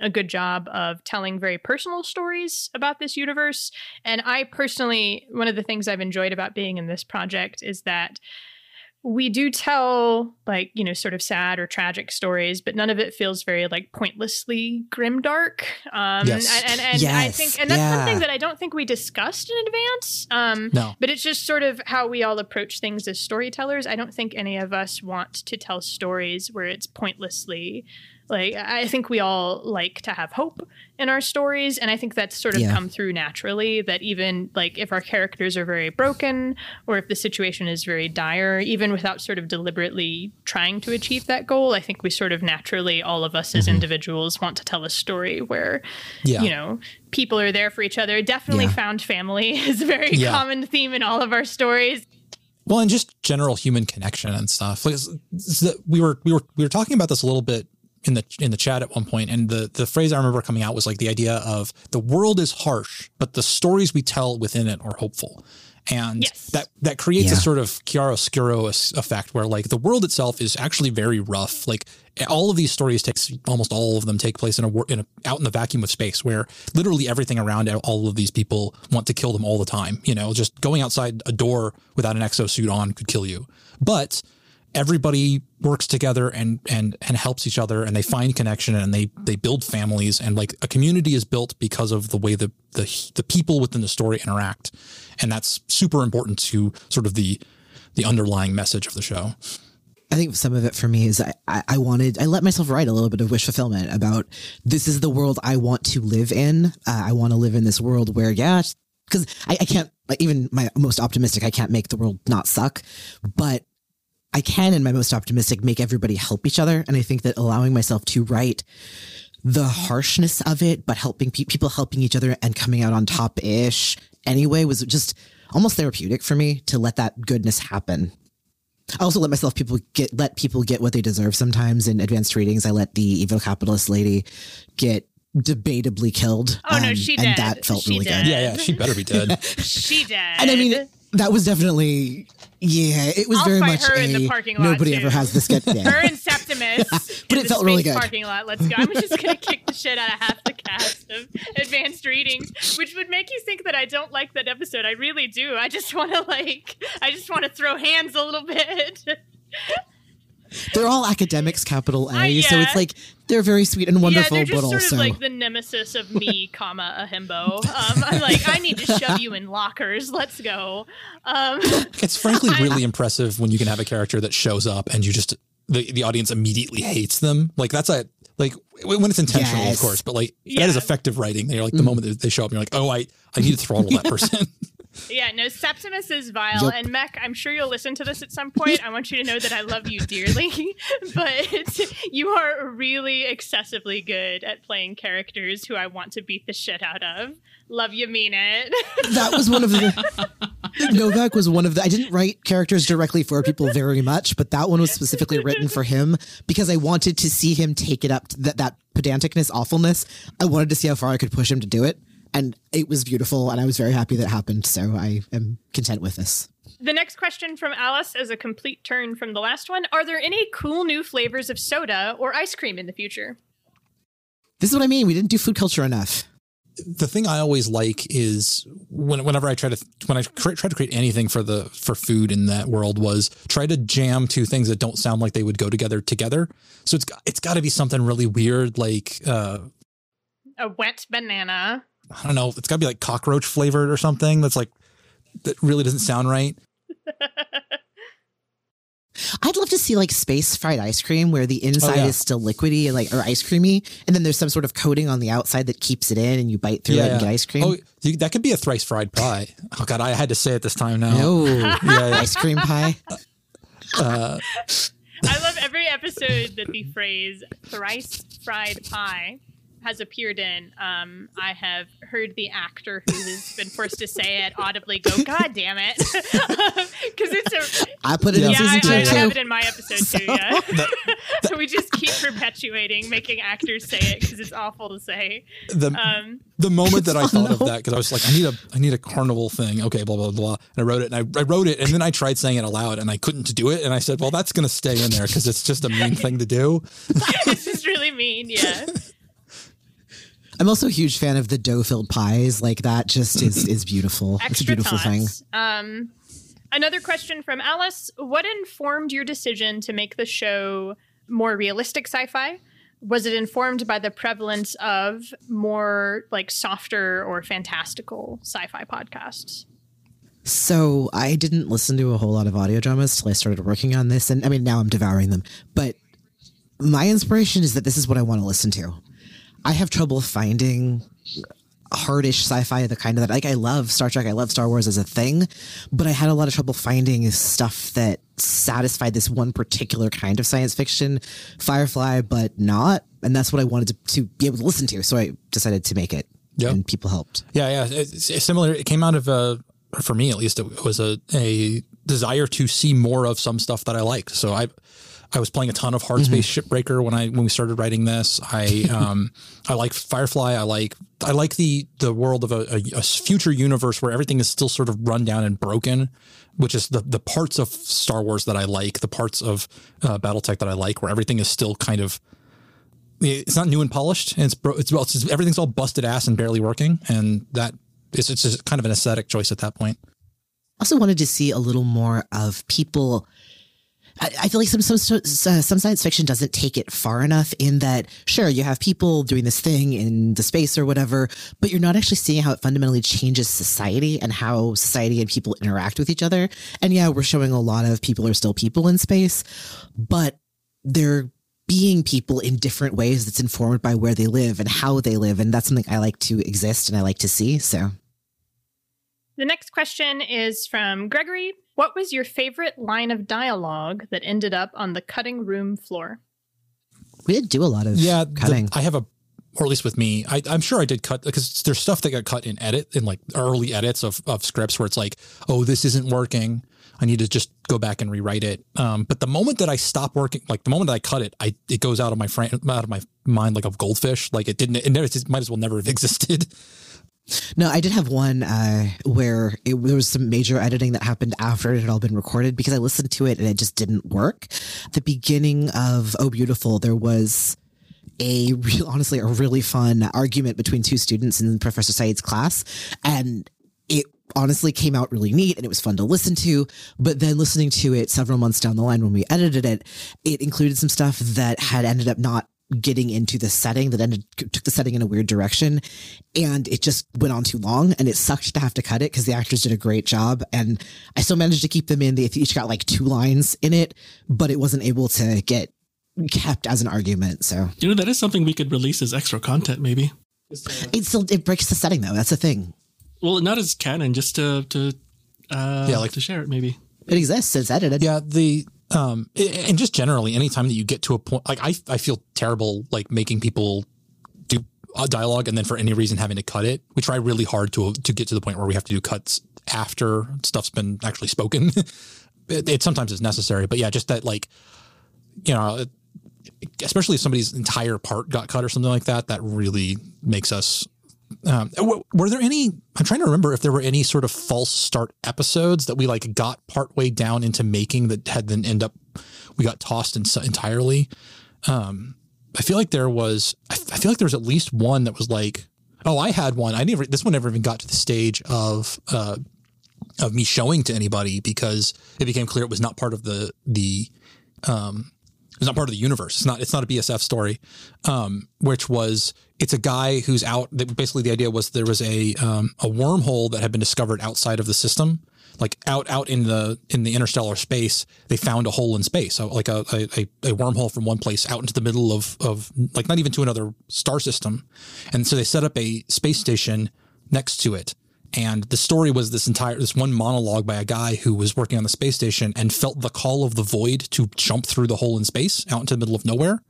a good job of telling very personal stories about this universe. And I personally, one of the things I've enjoyed about being in this project is that we do tell like you know sort of sad or tragic stories but none of it feels very like pointlessly grimdark um Yes. and and, and i think and that's yeah. something that i don't think we discussed in advance um No. but it's just sort of how we all approach things as storytellers. I don't think any of us want to tell stories where it's pointlessly like I think we all like to have hope in our stories and I think that's sort of Yeah. come through naturally that even like if our characters are very broken or if the situation is very dire even without sort of deliberately trying to achieve that goal, I think we sort of naturally all of us as mm-hmm. individuals want to tell a story where Yeah. you know people are there for each other. Definitely Yeah. found family is a very common theme in all of our stories. Well, and just general human connection and stuff. Like, it's- it's the- we were we were we were talking about this a little bit in the in the chat at one point, and the the phrase I remember coming out was like the idea of the world is harsh, but the stories we tell within it are hopeful. And Yes. that that creates a sort of chiaroscuro effect where like the world itself is actually very rough. Like all of these stories takes almost all of them take place in a wor- in a out in the vacuum of space where literally everything around all of these people want to kill them all the time. You know, just going outside a door without an exosuit on could kill you. But everybody works together and and and helps each other and they find connection and they they build families. And like a community is built because of the way the the the people within the story interact. And that's super important to sort of the the underlying message of the show. I think some of it for me is I, I, wanted, I let myself write a little bit of wish fulfillment about this is the world I want to live in. Uh, I want to live in this world where, yeah, because I, I can't, even my most optimistic, I can't make the world not suck, but I can, in my most optimistic, make everybody help each other. And I think that allowing myself to write the harshness of it, but helping pe- people helping each other and coming out on top ish anyway was just almost therapeutic for me to let that goodness happen. I also let myself people get let people get what they deserve sometimes in advanced readings. I let the evil capitalist lady get debatably killed. Oh no, um, she and did. that felt She really did. good. yeah yeah she better be dead She did. And I mean, that was definitely yeah. It was I'll very much her a in the parking lot, nobody too. ever has this get. Yeah. her and Septimus But in it the felt really good. parking lot. Let's go. I'm just gonna kick the shit out of half the cast of advanced readings, which would make you think that I don't like that episode. I really do. I just want to like, I just want to throw hands a little bit. They're all academics, capital A, Uh, so it's like they're very sweet and wonderful, yeah, they're just but sort also of like the nemesis of me, comma a himbo. Um, I'm like, I need to shove you in lockers. Let's go. Um, it's frankly really impressive when you can have a character that shows up and you just the, the audience immediately hates them like that's a like when it's intentional Yes. of course but like Yeah. that is effective writing they're like the Mm. moment that they show up you're like oh i i need to throttle that person Yeah, no, Septimus is vile. Yup. And Mech, I'm sure you'll listen to this at some point. I want you to know that I love you dearly, but you are really excessively good at playing characters who I want to beat the shit out of. Love you, mean it. that was one of the Novak was one of the I didn't write characters directly for people very much, but that one was specifically written for him because I wanted to see him take it up to that that pedanticness, awfulness. I wanted to see how far I could push him to do it. And it was beautiful and I was very happy that happened. So I am content with this. The next question from Alice is a complete turn from the last one. Are there any cool new flavors of soda or ice cream in the future? This is what I mean. We didn't do food culture enough. The thing I always like is when, whenever I try to when I cre- try to create anything for the for food in that world was try to jam two things that don't sound like they would go together together. So it's got- it's got to be something really weird like uh, A wet banana. I don't know. It's got to be like cockroach flavored or something. That's like that really doesn't sound right. I'd love to see like space fried ice cream where the inside yeah. is still liquidy and like or ice creamy, and then there's some sort of coating on the outside that keeps it in, and you bite through it and get ice cream. Oh, you, that could be a thrice fried pie. Oh god, I had to say it this time now. no, Yeah, yeah. ice cream pie. Uh, I love every episode that the phrase thrice fried pie has appeared in. Um, I have heard the actor who has been forced to say it audibly go, God damn it. Because it's a. I put it in season I, two I too. have it in my episode too, yeah. the, we just keep perpetuating making actors say it because it's awful to say. the, Um, the moment that I Oh, thought of that because I was like, I need a I need a carnival thing. Okay, blah blah blah. And I wrote it and I, I wrote it and then I tried saying it aloud and I couldn't do it and I said, well, that's gonna stay in there because it's just a mean thing to do. this is really mean, yeah. I'm also a huge fan of the dough filled pies. Like that just is is beautiful. it's a Extra beautiful thing. Um, another question from Alice: What informed your decision to make the show more realistic sci-fi? Was it informed by the prevalence of more like softer or fantastical sci-fi podcasts? So I didn't listen to a whole lot of audio dramas till I started working on this, and I mean now I'm devouring them. But my inspiration is that this is what I want to listen to. I have trouble finding hardish sci-fi, the kind of that like I love Star Trek, I love Star Wars as a thing, but I had a lot of trouble finding stuff that satisfied this one particular kind of science fiction, Firefly, but not. And that's what I wanted to, to be able to listen to. So I decided to make it. Yep. And people helped. Yeah, yeah. It's, it's similar. It came out of uh for me at least. It was a a desire to see more of some stuff that I liked. So I I was playing a ton of Hardspace Shipbreaker when I when we started writing this. I um I like Firefly. I like I like the the world of a, a, a future universe where everything is still sort of run down and broken, which is the the parts of Star Wars that I like, the parts of uh, BattleTech that I like, where everything is still kind of it's not new and polished and it's bro- it's, well, it's just, everything's all busted ass and barely working and that it's, it's just kind of an aesthetic choice at that point I also wanted to see a little more of people. I, feel like some some uh, some science fiction doesn't take it far enough. In that, sure, you have people doing this thing in the space or whatever, but you're not actually seeing how it fundamentally changes society and how society and people interact with each other. And yeah, we're showing a lot of people are still people in space, but they're being people in different ways that's informed by where they live and how they live, and that's something I like to exist and I like to see. So. The next question is from Gregory. What was your favorite line of dialogue that ended up on the cutting room floor? We did do a lot of yeah the- cutting. i have a or at least with me I, i'm sure i did cut because there's stuff that got cut in edit in like early edits of, of scripts where it's like oh this isn't working i need to just go back and rewrite it um, but the moment that i stop working like the moment that i cut it i it goes out of my frame out of my mind like a goldfish like it didn't it, never, it might as well never have existed No, I did have one uh, where it, there was some major editing that happened after it had all been recorded because I listened to it and it just didn't work. The beginning of Oh Beautiful, there was a real, honestly, a really fun argument between two students in Professor Said's class, and it honestly came out really neat and it was fun to listen to. But then listening to it several months down the line when we edited it, it included some stuff that had ended up not getting into the setting that ended took the setting in a weird direction. And it just went on too long and it sucked to have to cut it because the actors did a great job. And i still managed to keep them in. They each got like two lines in it but it wasn't able to get kept as an argument so. You know, that is something we could release as extra content, maybe. it still it breaks the setting though. That's the thing. Well, not as canon, just to to uh, Yeah, like- to share it, maybe. it exists. It's edited. Yeah, the um and just generally anytime that you get to a point like I I feel terrible like making people do a dialogue and then for any reason having to cut it. We try really hard to to get to the point where we have to do cuts after stuff's been actually spoken. it, it sometimes is necessary, but yeah, just that like you know, especially if somebody's entire part got cut or something like that, that really makes us um, were there any? I'm trying to remember if there were any sort of false start episodes that we like got partway down into making that had then end up we got tossed in, entirely. Um, I feel like there was. I, feel like there was at least one that was like, oh, I had one. I never. This one never even got to the stage of uh, of me showing to anybody because it became clear it was not part of the the um, it's not part of the universe. It's not. It's not a BSF story, um, which was. It's a guy who's out. Basically, the idea was there was a um, a wormhole that had been discovered outside of the system, like out out in the in the interstellar space. They found a hole in space, so like a, a a wormhole from one place out into the middle of of like not even to another star system, and so they set up a space station next to it and the story was this entire this one monologue by a guy who was working on the space station and felt the call of the void to jump through the hole in space out into the middle of nowhere.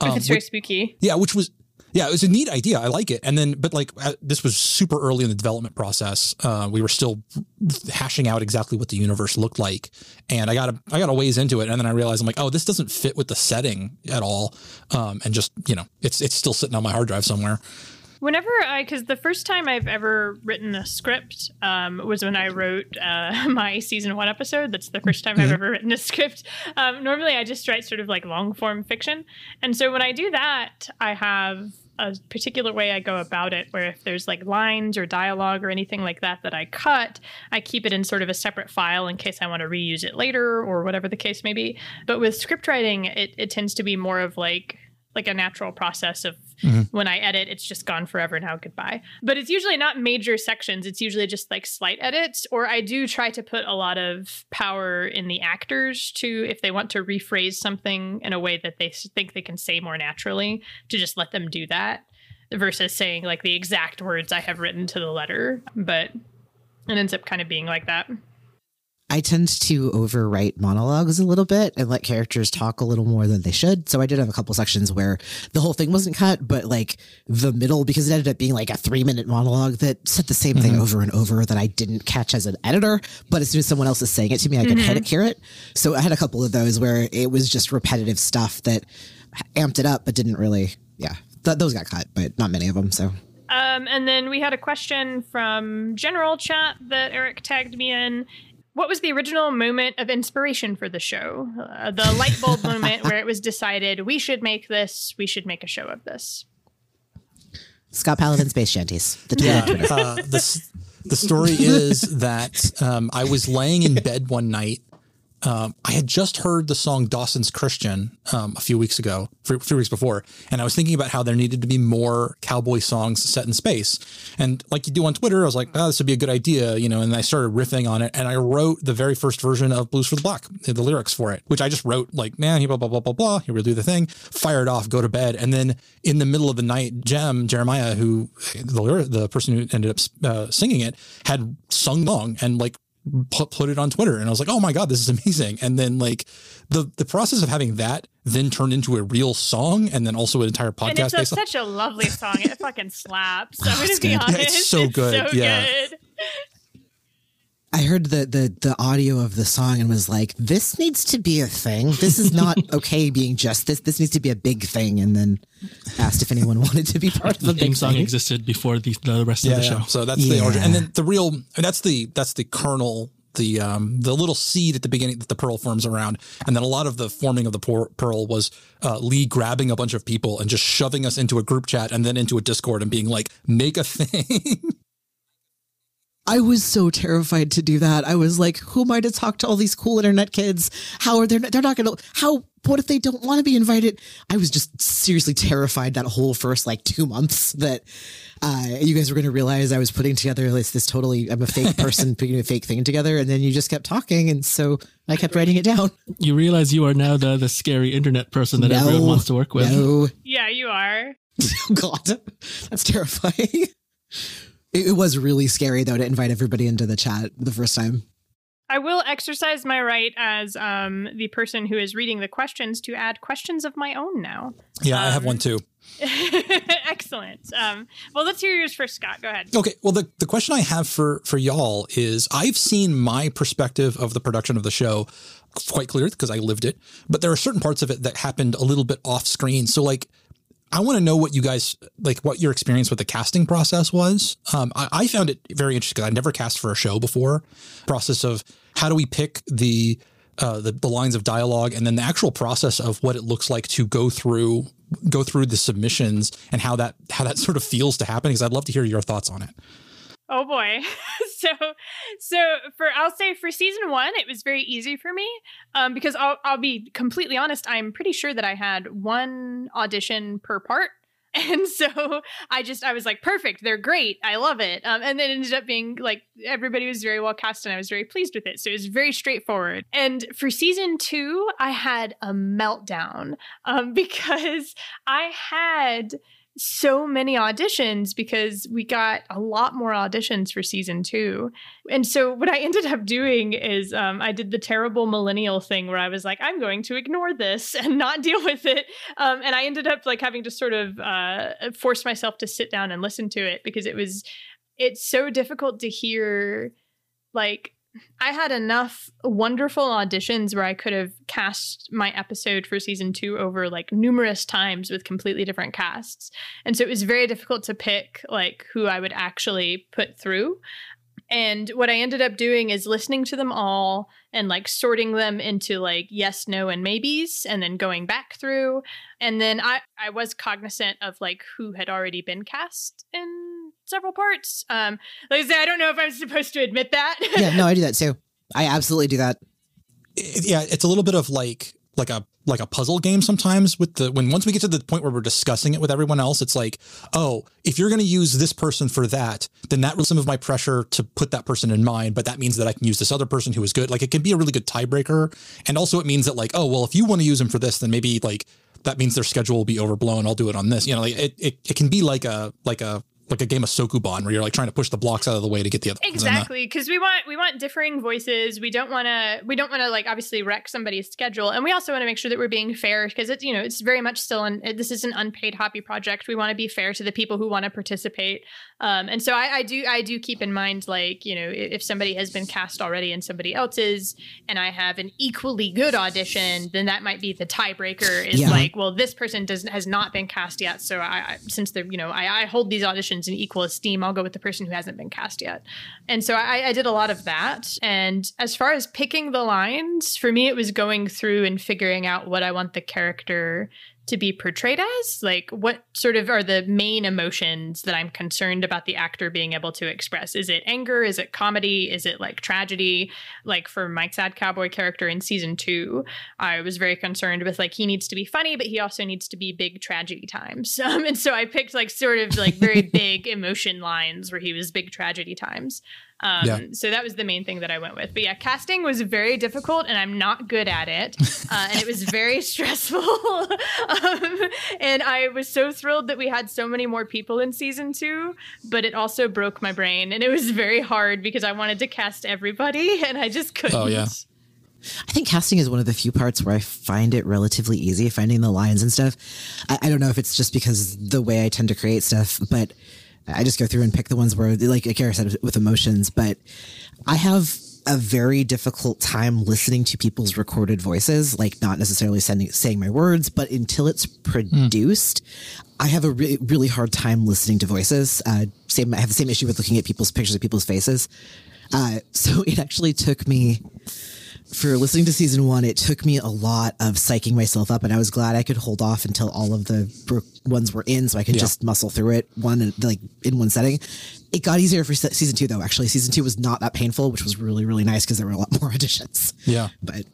Um, it's very which, spooky. Yeah, which was yeah, it was a neat idea. I like it. And then, but like uh, this was super early in the development process. Uh, we were still hashing out exactly what the universe looked like, and I got a I got a ways into it, and then I realized I'm like, oh, this doesn't fit with the setting at all, um, and just you know, it's it's still sitting on my hard drive somewhere. Whenever I, because the first time I've ever written a script um, was when I wrote uh, my season one episode. That's the first time I've mm-hmm. ever written a script. Um, normally, I just write sort of like long form fiction, and so when I do that, I have a particular way I go about it where if there's like lines or dialogue or anything like that that I cut, I keep it in sort of a separate file in case I want to reuse it later or whatever the case may be. But with script writing, it, it tends to be more of like like a natural process of mm-hmm. when I edit, it's just gone forever now, goodbye. But it's usually not major sections. It's usually just like slight edits, or I do try to put a lot of power in the actors to, if they want to rephrase something in a way that they think they can say more naturally, to just let them do that versus saying like the exact words I have written to the letter. But it ends up kind of being like that. I tend to overwrite monologues a little bit and let characters talk a little more than they should. So I did have a couple sections where the whole thing wasn't cut, but like the middle, because it ended up being like a three minute monologue that said the same mm-hmm. thing over and over that I didn't catch as an editor. But as soon as someone else is saying it to me, I mm-hmm. could hear it. So I had a couple of those where it was just repetitive stuff that amped it up, but didn't really, yeah, th- those got cut, but not many of them. So um, and then we had a question from general chat that Eric tagged me in, what was the original moment of inspiration for the show? Uh, the light bulb moment where it was decided we should make this, we should make a show of this. Scott Paladin Space Shanties. The, yeah, uh, the, the story is that um, I was laying in bed one night um, I had just heard the song Dawson's Christian um, a few weeks ago, a few weeks before, and I was thinking about how there needed to be more cowboy songs set in space. And like you do on Twitter, I was like, oh, this would be a good idea, you know, and I started riffing on it. And I wrote the very first version of Blues for the Black, the lyrics for it, which I just wrote like, man, blah, blah, blah, blah, blah. Here we'll do the thing, fire it off, go to bed. And then in the middle of the night, Jem, Jeremiah, who the, the person who ended up uh, singing it, had sung along and like put, put it on Twitter and I was like, oh my God, this is amazing. And then like the, the process of having that then turned into a real song and then also an entire podcast. And it's a, such a lovely song. It fucking slaps. I'm to be honest. Yeah, it's so good. It's so yeah. good. I heard the, the the audio of the song and was like, "This needs to be a thing. This is not okay being just this. This needs to be a big thing." And then asked if anyone wanted to be part of the, the big song thing. existed before the, the rest yeah, of the show. Yeah. So that's yeah. the origin, and then the real that's the that's the kernel. The um the little seed at the beginning that the pearl forms around, and then a lot of the forming of the pearl was uh, Lee grabbing a bunch of people and just shoving us into a group chat and then into a Discord and being like, "Make a thing." I was so terrified to do that. I was like, who am I to talk to all these cool internet kids? How are they? They're not going to, how, what if they don't want to be invited? I was just seriously terrified that whole first like two months that uh, you guys were going to realize I was putting together this, this totally, I'm a fake person putting a fake thing together. And then you just kept talking. And so I kept writing it down. You realize you are now the, the scary internet person that no, everyone wants to work with. No. Yeah, you are. oh, God, that's terrifying. It, it was really scary though to invite everybody into the chat the first time. I will exercise my right as um, the person who is reading the questions to add questions of my own now. Yeah, um, I have one too. excellent. Um, well, let's hear yours first, Scott. Go ahead. Okay. Well, the, the question I have for for y'all is I've seen my perspective of the production of the show quite clear because I lived it, but there are certain parts of it that happened a little bit off screen. So, like, I want to know what you guys like, what your experience with the casting process was. Um, I, I found it very interesting. I never cast for a show before. Process of how do we pick the uh, the, the lines of dialogue and then the actual process of what it looks like to go through go through the submissions and how that how that sort of feels to happen because I'd love to hear your thoughts on it. Oh boy. so so for I'll say for season 1 it was very easy for me um, because I'll I'll be completely honest I'm pretty sure that I had one audition per part and so I just I was like, perfect, they're great, I love it. Um, and then it ended up being like everybody was very well cast, and I was very pleased with it. So it was very straightforward. And for season two, I had a meltdown um, because I had so many auditions because we got a lot more auditions for season two. And so what I ended up doing is um, I did the terrible millennial thing where I was like, I'm going to ignore this and not deal with it. Um, and I ended up like having to sort of uh, force myself to sit down and listen to it because it was, it's so difficult to hear like I had enough wonderful auditions where I could have cast my episode for season two over like numerous times with completely different casts. And so it was very difficult to pick like who I would actually put through. And what I ended up doing is listening to them all and like sorting them into like yes, no, and maybes, and then going back through. And then I, I was cognizant of like who had already been cast in several parts. Um, like I say, I don't know if I'm supposed to admit that. yeah, no, I do that too. I absolutely do that. It, yeah, it's a little bit of like like a like a puzzle game sometimes with the when once we get to the point where we're discussing it with everyone else it's like oh if you're going to use this person for that then that was some of my pressure to put that person in mind but that means that i can use this other person who is good like it can be a really good tiebreaker and also it means that like oh well if you want to use them for this then maybe like that means their schedule will be overblown i'll do it on this you know like it, it, it can be like a like a like a game of Sokoban where you're like trying to push the blocks out of the way to get the other uh, exactly because we want we want differing voices. We don't want to we don't want to like obviously wreck somebody's schedule. And we also want to make sure that we're being fair because it's you know it's very much still an this is an unpaid hobby project. We want to be fair to the people who want to participate um, and so I, I do I do keep in mind like you know if somebody has been cast already and somebody else's, and I have an equally good audition then that might be the tiebreaker is yeah. like well this person doesn't has not been cast yet so I, I since they're you know I, I hold these auditions in equal esteem, I'll go with the person who hasn't been cast yet. And so I, I did a lot of that. And as far as picking the lines, for me, it was going through and figuring out what I want the character to be portrayed as? Like, what sort of are the main emotions that I'm concerned about the actor being able to express? Is it anger? Is it comedy? Is it like tragedy? Like for Mike's Sad Cowboy character in season two, I was very concerned with like he needs to be funny, but he also needs to be big tragedy times. Um, and so I picked like sort of like very big emotion lines where he was big tragedy times. Um, yeah. So that was the main thing that I went with. But yeah, casting was very difficult, and I'm not good at it, uh, and it was very stressful. um, and I was so thrilled that we had so many more people in season two, but it also broke my brain, and it was very hard because I wanted to cast everybody, and I just couldn't. Oh yeah. I think casting is one of the few parts where I find it relatively easy, finding the lines and stuff. I, I don't know if it's just because the way I tend to create stuff, but I just go through and pick the ones where, like Kara said, with emotions. But I have a very difficult time listening to people's recorded voices, like not necessarily sending, saying my words, but until it's produced, mm. I have a really, really hard time listening to voices. Uh, same, I have the same issue with looking at people's pictures of people's faces. Uh, so it actually took me for listening to season one, it took me a lot of psyching myself up, and I was glad I could hold off until all of the ones were in, so I could yeah. just muscle through it one like in one setting. It got easier for season two, though. Actually, season two was not that painful, which was really really nice because there were a lot more auditions. Yeah, but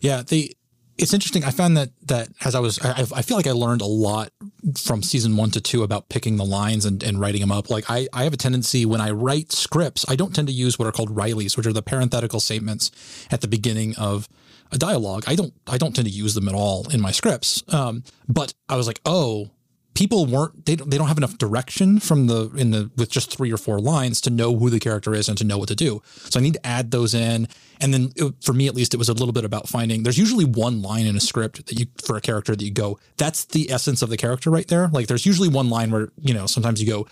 yeah, the it's interesting. I found that that as I was, I, I, feel like I learned a lot from season one to two about picking the lines and, and writing them up. Like I, I have a tendency when I write scripts, I don't tend to use what are called wrylies, which are the parenthetical statements at the beginning of a dialogue. I don't, I don't tend to use them at all in my scripts. Um, but I was like, oh, people weren't they don't, they don't have enough direction from the in the with just three or four lines to know who the character is and to know what to do. So i need to add those in. And then it, for me at least it was a little bit about finding there's usually one line in a script that you for a character that you go that's the essence of the character right there. Like there's usually one line where you know sometimes you go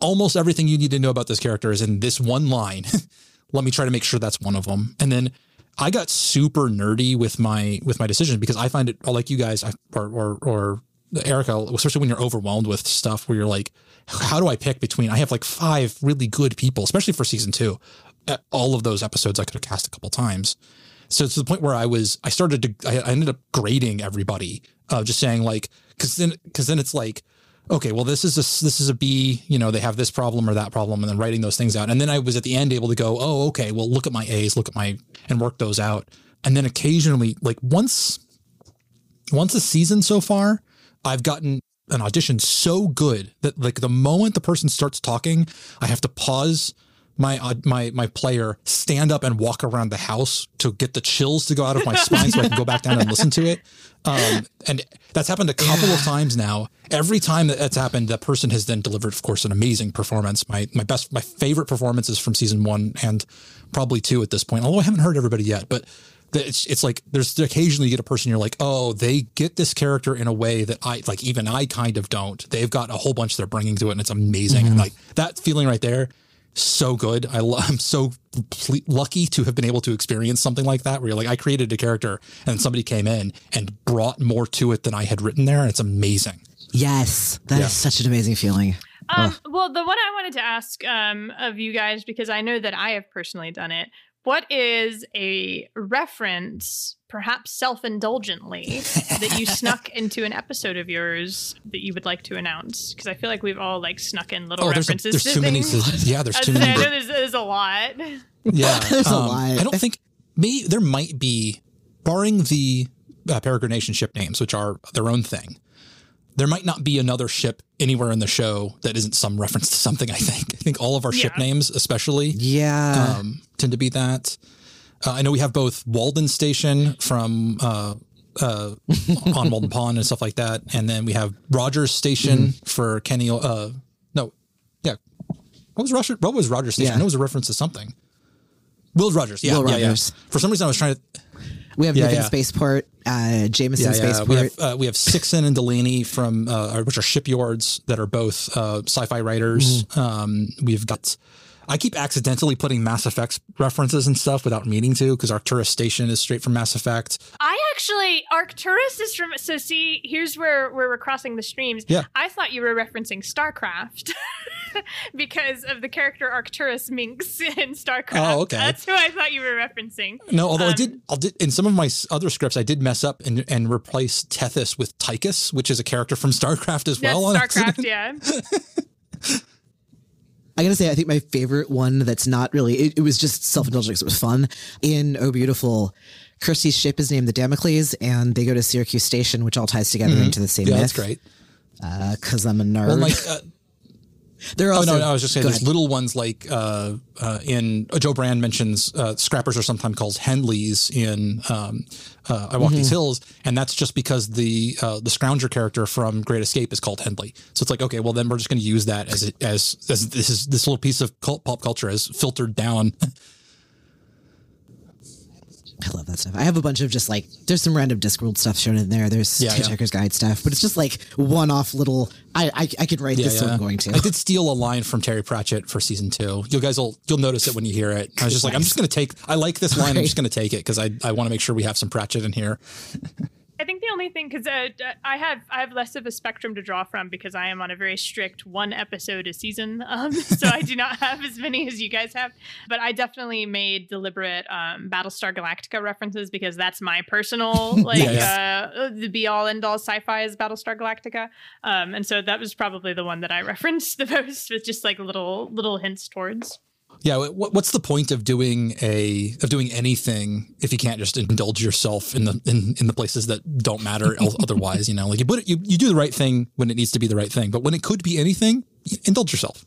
almost everything you need to know about this character is in this one line. Let me try to make sure that's one of them. And then I got super nerdy with my with my decision because I find it like you guys or or, or Erica, especially when you're overwhelmed with stuff where you're like, how do I pick between? I have like five really good people, especially for season two. Uh, all of those episodes I could have cast a couple times. So to the point where I was, I started to, I, ended up grading everybody, uh, just saying like, because then, because then it's like, okay, well this is a this is a B, you know, they have this problem or that problem, and then writing those things out. And then I was at the end able to go, oh, okay, well look at my A's, look at my and work those out. And then occasionally, like once once a season so far, I've gotten an audition so good that like the moment the person starts talking, I have to pause my uh, my my player stand up and walk around the house to get the chills to go out of my spine so I can go back down and listen to it. Um, and that's happened a couple yeah. of times now. Every time that that's happened, that person has then delivered, of course, an amazing performance. My my best, my favorite performances from season one and probably two at this point. Although I haven't heard everybody yet, but it's it's like there's occasionally you get a person you're like, oh, they get this character in a way that I like. Even I kind of don't. They've got a whole bunch they're bringing to it, and it's amazing. Mm-hmm. And like that feeling right there so good. I am so lucky to have been able to experience something like that where you're like, I created a character and somebody came in and brought more to it than I had written there. And it's amazing. Yes. that yeah. is such an amazing feeling. Um, well, the one I wanted to ask um, of you guys, because I know that I have personally done it, what is a reference, perhaps self indulgently, that you snuck into an episode of yours that you would like to announce? Because I feel like we've all like snuck in little oh, references. There's, a, there's too things. many. Yeah, there's too many. I know there's, there's a lot. Yeah, there's um, a lot. I don't think me. There might be, barring the uh, Peregrination ship names, which are their own thing there might not be another ship anywhere in the show that isn't some reference to something. I think. I think all of our yeah. ship names, especially, yeah, um, tend to be that. Uh, I know we have both Walden Station from uh, uh, on Walden Pond and stuff like that, and then we have Rogers Station mm-hmm. for Kenny. Uh, no, yeah. What was Roger? What was Rogers Station? Yeah. I know it was a reference to something. Will Rogers. Yeah, Will yeah, Rogers. Yeah. For some reason, I was trying to. We have yeah, yeah. Spaceport, uh, Jameson yeah, Spaceport. We have, uh, we have Sixon and Delaney from, uh, which are shipyards that are both uh, sci-fi writers. Mm-hmm. Um, we've got, I keep accidentally putting Mass Effect references and stuff without meaning to because Arcturus Station is straight from Mass Effect. I actually, Arcturus is from, so see, here's where, where we're crossing the streams. Yeah. I thought you were referencing StarCraft. because of the character Arcturus Mengsk in StarCraft. Oh, okay. That's who I thought you were referencing. No, although um, I did, I did in some of my other scripts, I did mess up and, and replace Tethys with Tychus, which is a character from StarCraft as well. StarCraft, yeah. I gotta say, I think my favorite one that's not really, it, it was just self indulgent because it was fun. In Oh Beautiful, Kirsty's ship is named the Damocles, and they go to Syracuse Station, which all ties together mm-hmm. into the same yeah, myth. That's great. Because uh, I'm a nerd. Well, like, uh, there are also, oh no, no, I was just saying there's ahead. little ones like uh, uh, in uh, Joe Brand mentions uh, scrappers are sometimes called Hendleys in um, uh, I Walk mm-hmm. These Hills, and that's just because the uh, the Scrounger character from Great Escape is called Hendley. So it's like okay, well then we're just going to use that as as as this is this little piece of cult, pop culture has filtered down I love that stuff. I have a bunch of just like there's some random Discworld stuff shown in there. There's yeah, Hitchhiker's yeah. Guide stuff, but it's just like one-off little. I I, I could write yeah, this, so I'm going to. I did steal a line from Terry Pratchett for season two. You guys will you'll notice it when you hear it. I was just nice. like, I'm just going to take. I like this line. Right. I'm just going to take it because I I want to make sure we have some Pratchett in here. I think the only thing because uh, I have I have less of a spectrum to draw from because I am on a very strict one episode a season, um, so I do not have as many as you guys have. But I definitely made deliberate um, Battlestar Galactica references because that's my personal like yeah, yeah. Uh, the be all end all sci-fi is Battlestar Galactica, um, and so that was probably the one that I referenced the most with just like little little hints towards. Yeah, what's the point of doing a of doing anything if you can't just indulge yourself in the in, in the places that don't matter otherwise? You know, like you put it, you you do the right thing when it needs to be the right thing, but when it could be anything, indulge yourself.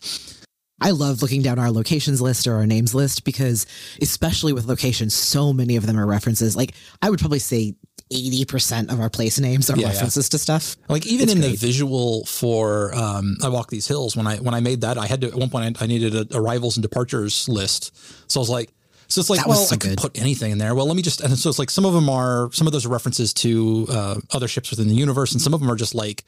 I love looking down our locations list or our names list because, especially with locations, so many of them are references. Like I would probably say 80% of our place names are yeah, references yeah. to stuff. Like even it's in great. the visual for um, I Walk These Hills, when I when I made that, I had to at one point I, I needed a arrivals and departures list. So I was like, so it's like, well, so I could put anything in there. Well, let me just, and so it's like some of them are, some of those are references to uh, other ships within the universe, and some of them are just like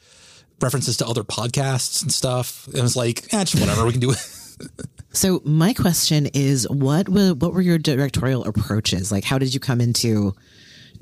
references to other podcasts and stuff. And it's like, eh, just whatever, we can do it. so my question is, what were, what were your directorial approaches? Like, how did you come into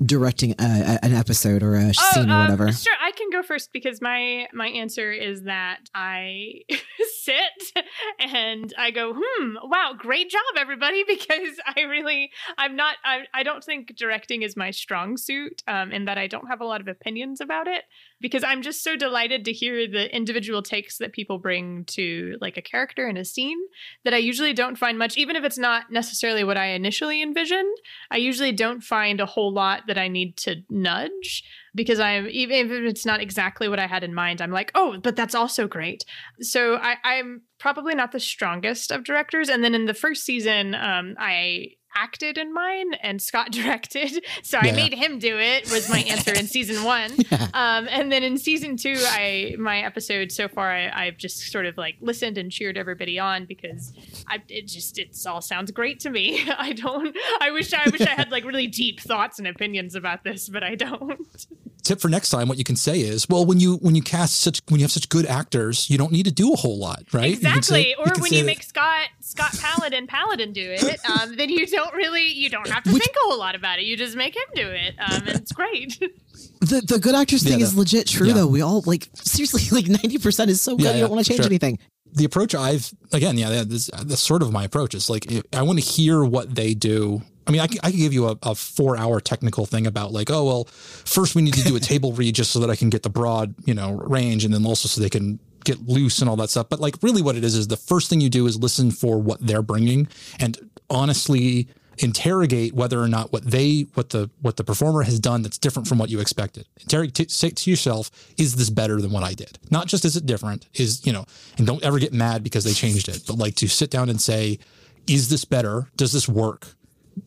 directing a, a, an episode or a oh, scene or uh, whatever? Sure, I can go first because my my answer is that I sit and I go, hmm, wow, great job, everybody, because I really I'm not I, I don't think directing is my strong suit, um, in that I don't have a lot of opinions about it because I'm just so delighted to hear the individual takes that people bring to like a character in a scene that I usually don't find much, even if it's not necessarily what I initially envisioned. I usually don't find a whole lot that I need to nudge because I'm even if it's not exactly what I had in mind, I'm like, oh, but that's also great. So I, I'm probably not the strongest of directors. And then in the first season, um, I acted in mine and Scott directed. So yeah. I made him do it was my answer in season one. Um, and then in season two, I my episode so far I, have just sort of like listened and cheered everybody on because I it just it's all sounds great to me. I don't I wish I wish I had like really deep thoughts and opinions about this, but I don't. Tip for next time, what you can say is, well, when you when you cast such when you have such good actors, you don't need to do a whole lot, right? Exactly. Say, or when you make Scott Scott Paladin Paladin do it, um, then you don't really you don't have to Which, think a whole lot about it. You just make him do it, um, and it's great. the the good actors thing yeah, is legit true yeah. though. We all like seriously like ninety percent is so good. Yeah, you don't want to change sure. anything. The approach I've again, yeah, this, that's sort of my approach. Is like I want to hear what they do. I mean, I, I could give you a, a four hour technical thing about like, oh well, first we need to do a table read just so that I can get the broad, you know, range, and then also so they can get loose and all that stuff. But like, really, what it is is the first thing you do is listen for what they're bringing, and honestly interrogate whether or not what they what the what the performer has done that's different from what you expected. Interrogate say to yourself is this better than what i did? Not just is it different is you know and don't ever get mad because they changed it but like to sit down and say is this better? Does this work?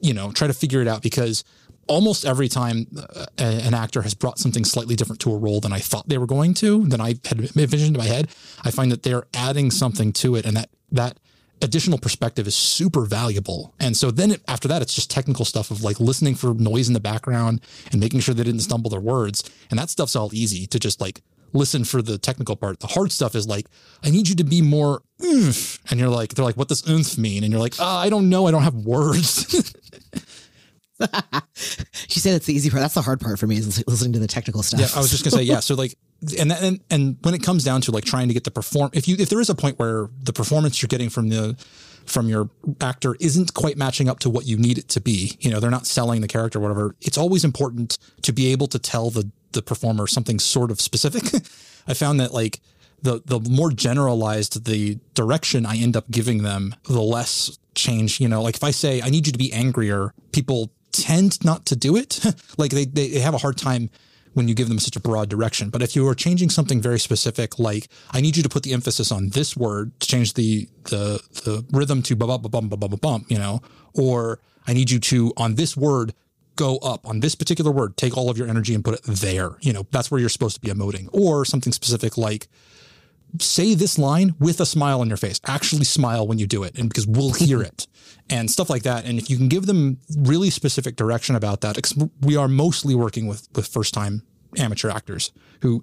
You know try to figure it out because almost every time uh, an actor has brought something slightly different to a role than i thought they were going to than i had envisioned in my head i find that they're adding something to it and that that additional perspective is super valuable. And so then it, after that, it's just technical stuff of like listening for noise in the background and making sure they didn't stumble their words. And that stuff's all easy to just like listen for the technical part. The hard stuff is like, I need you to be more oomph. And you're like, they're like, what does oomph mean? And you're like, oh, I don't know. I don't have words. you said it's the easy part. That's the hard part for me is listening to the technical stuff. Yeah, I was just gonna say yeah. So like, and and and when it comes down to like trying to get the perform, if you if there is a point where the performance you're getting from the from your actor isn't quite matching up to what you need it to be, you know, they're not selling the character or whatever. It's always important to be able to tell the the performer something sort of specific. I found that like the the more generalized the direction I end up giving them, the less change. You know, like if I say I need you to be angrier, people tend not to do it. like they, they have a hard time when you give them such a broad direction. But if you are changing something very specific, like I need you to put the emphasis on this word to change the the the rhythm to bum bum bum bum bum bum, you know, or I need you to on this word go up on this particular word, take all of your energy and put it there. You know, that's where you're supposed to be emoting, or something specific like say this line with a smile on your face. Actually smile when you do it, and because we'll hear it and stuff like that. And if you can give them really specific direction about that, we are mostly working with with first time amateur actors who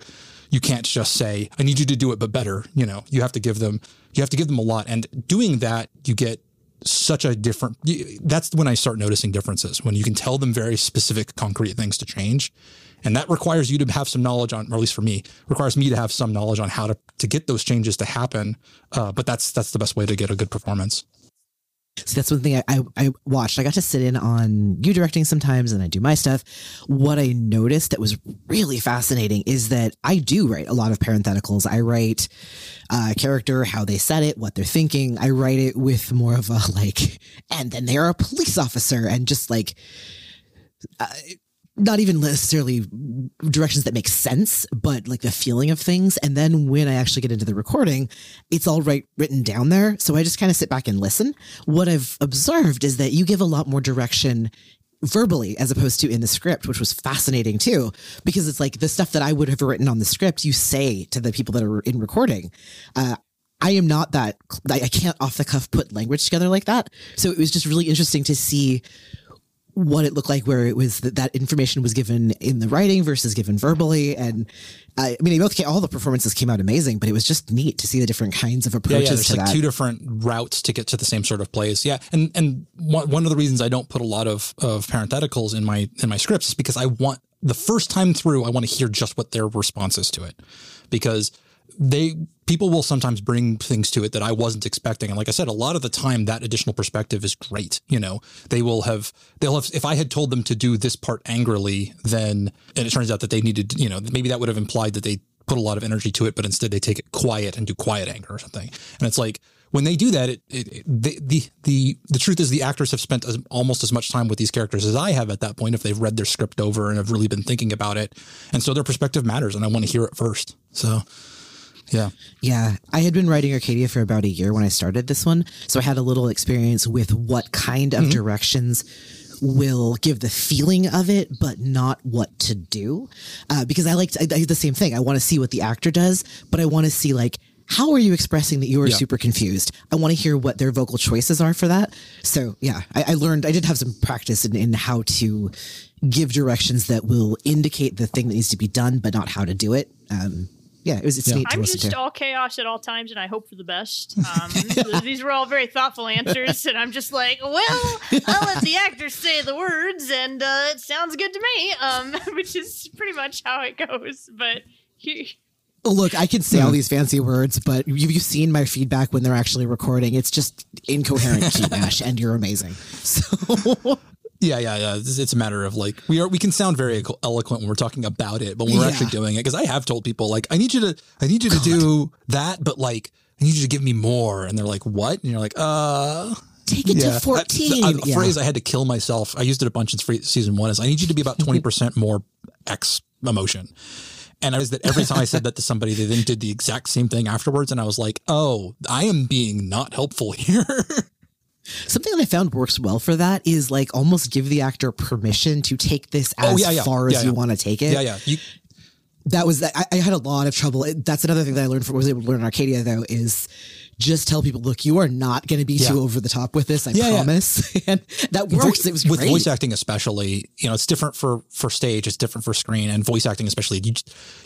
you can't just say, I need you to do it, but better. You know, you have to give them, you have to give them a lot. And doing that, you get such a different, that's when I start noticing differences when you can tell them very specific, concrete things to change. And that requires you to have some knowledge on, or at least for me, requires me to have some knowledge on how to, to get those changes to happen. Uh, but that's, that's the best way to get a good performance. So that's one thing I, I, I, watched. I got to sit in on you directing sometimes and I do my stuff. What I noticed that was really fascinating is that I do write a lot of parentheticals. I write uh, character, how they said it, what they're thinking. I write it with more of a like, and then they are a police officer and just like, uh, not even necessarily directions that make sense, but like the feeling of things. And then when I actually get into the recording, it's all right written down there. So I just kind of sit back and listen. What I've observed is that you give a lot more direction verbally as opposed to in the script, which was fascinating too, because it's like the stuff that I would have written on the script, you say to the people that are in recording. Uh, I am not that, I can't off the cuff put language together like that. So it was just really interesting to see what it looked like where it was that that information was given in the writing versus given verbally and I, I mean, both came, all the performances came out amazing, but it was just neat to see the different kinds of approaches. Yeah, yeah there's like that. two different routes to get to the same sort of plays. Yeah, and and one, one of the reasons I don't put a lot of of parentheticals in my in my scripts is because I want the first time through, I want to hear just what their response is to it because they people will sometimes bring things to it that I wasn't expecting. And like I said, a lot of the time that additional perspective is great. You know, they will have they'll have if I had told them to do this part angrily, then and it turns out that they needed, you know, maybe that would have implied that they put a lot of energy to it, but instead they take it quiet and do quiet anger or something. And it's like when they do that, it, it, the, the the the truth is the actors have spent as, almost as much time with these characters as I have at that point if they've read their script over and have really been thinking about it, and so their perspective matters, and I want to hear it first. So. Yeah. Yeah. I had been writing Arcadia for about a year when I started this one. So I had a little experience with what kind of mm-hmm. directions will give the feeling of it, but not what to do. Uh, because I like, I, I do the same thing. I want to see what the actor does, but I want to see like, how are you expressing that you are yeah. super confused? I want to hear what their vocal choices are for that. So yeah, I, I learned, I did have some practice in, in how to give directions that will indicate the thing that needs to be done, but not how to do it. Um, yeah, it was it's yeah. to I'm listen just to. all chaos at all times, and I hope for the best. Um, these were all very thoughtful answers, and I'm just like, well, I'll let the actors say the words, and uh, it sounds good to me. Um, which is pretty much how it goes. But Look, I can say all hmm. these fancy words, but you've seen my feedback when they're actually recording. It's just incoherent key mash, and you're amazing. So yeah, yeah, yeah. It's, it's, a matter of like we are. We can sound very eloquent when we're talking about it, but when we're yeah. actually doing it, because I have told people like, I need you to, I need you to God. do that, but like, I need you to give me more, and they're like, what? And you're like, uh. Take it yeah. to 14. A yeah. phrase I had to kill myself. I used it a bunch in season one is I need you to be about 20% more X emotion. And I was that every time I said that to somebody, they then did the exact same thing afterwards. And I was like, oh, I am being not helpful here. Something that I found works well for that is like almost give the actor permission to take this oh, as oh, yeah, yeah. far yeah, as you want to take it. Yeah, yeah. You- that was I, I, had a lot of trouble. That's another thing that I learned from was able to learn in Arcadia though is just tell people, look, you are not going to be yeah. too over the top with this. I yeah, promise. Yeah. and that works. It was with great. voice acting, especially, you know, it's different for, for stage. It's different for screen and voice acting, especially you,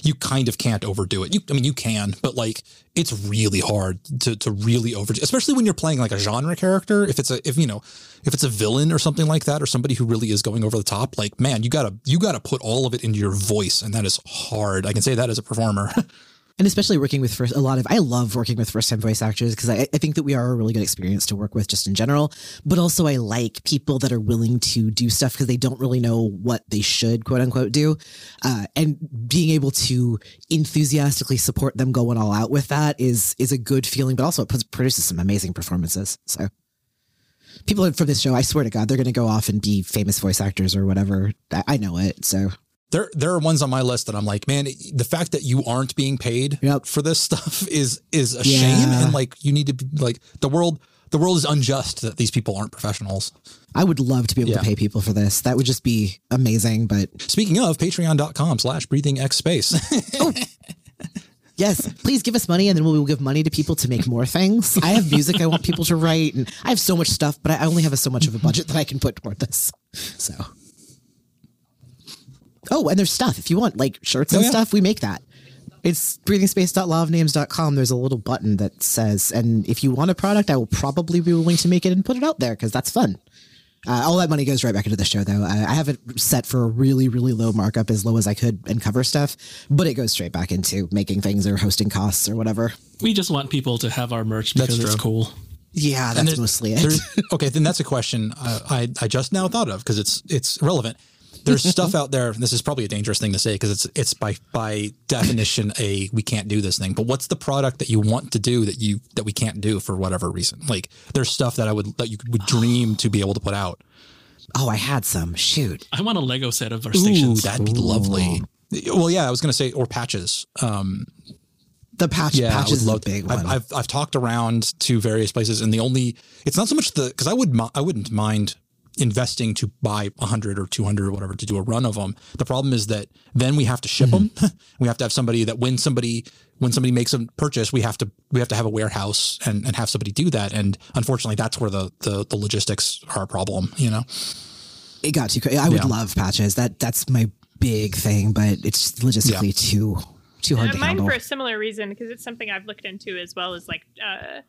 you kind of can't overdo it. You, I mean, you can, but like it's really hard to, to really overdo, especially when you're playing like a genre character. If it's a, if, you know, if it's a villain or something like that, or somebody who really is going over the top, like, man, you gotta, you gotta put all of it into your voice. And that is hard. I can say that as a performer. and especially working with first a lot of i love working with first time voice actors because I, I, think that we are a really good experience to work with just in general but also i like people that are willing to do stuff because they don't really know what they should quote unquote do uh, and being able to enthusiastically support them going all out with that is is a good feeling but also it produces some amazing performances so. People from this show i swear to god they're going to go off and be famous voice actors or whatever. I know it so there there are ones on my list that I'm like, man, the fact that you aren't being paid yep. for this stuff is is a yeah. shame, and like you need to be like the world. The world is unjust that these people aren't professionals. I would love to be able yeah. to pay people for this. That would just be amazing. But speaking of, patreon.com slash breathing X space. oh. Yes, please give us money and then we will give money to people to make more things. I have music I want people to write and I have so much stuff, but I only have so much of a budget that I can put toward this. So Oh, and there's stuff. If you want like shirts and oh, yeah. stuff, we make that. It's breathingspace.lawofnames.com. There's a little button that says, and if you want a product, I will probably be willing to make it and put it out there because that's fun. Uh, all that money goes right back into the show, though. I, I have it set for a really, really low markup, as low as I could, and cover stuff, but it goes straight back into making things or hosting costs or whatever. We just want people to have our merch because it's cool. Yeah, that's mostly it. okay, then that's a question uh, I I just now thought of because it's it's relevant there's stuff out there. This is probably a dangerous thing to say because it's it's by by definition a we can't do this thing. But what's the product that you want to do that you that we can't do for whatever reason? Like there's stuff that I would that you would dream to be able to put out. Oh, I had some. Shoot, I want a Lego set of our Ooh, stations. That'd be Ooh. lovely. Well, yeah, I was going to say or patches. Um, the patch yeah, patches is a big one. I've, I've, I've talked around to various places, and the only it's not so much the because I would I wouldn't mind investing to buy 100 or 200 or whatever to do a run of them. The problem is that then we have to ship mm-hmm. them. we have to have somebody that when somebody when somebody makes a purchase, we have to we have to have a warehouse and, and have somebody do that. And unfortunately, that's where the the, the logistics are a problem. You know, it got too. Crazy. I would yeah. love patches. That that's my big thing, but it's logistically yeah. too too hard to mine handle. for a similar reason because it's something I've looked into as well as like. Uh,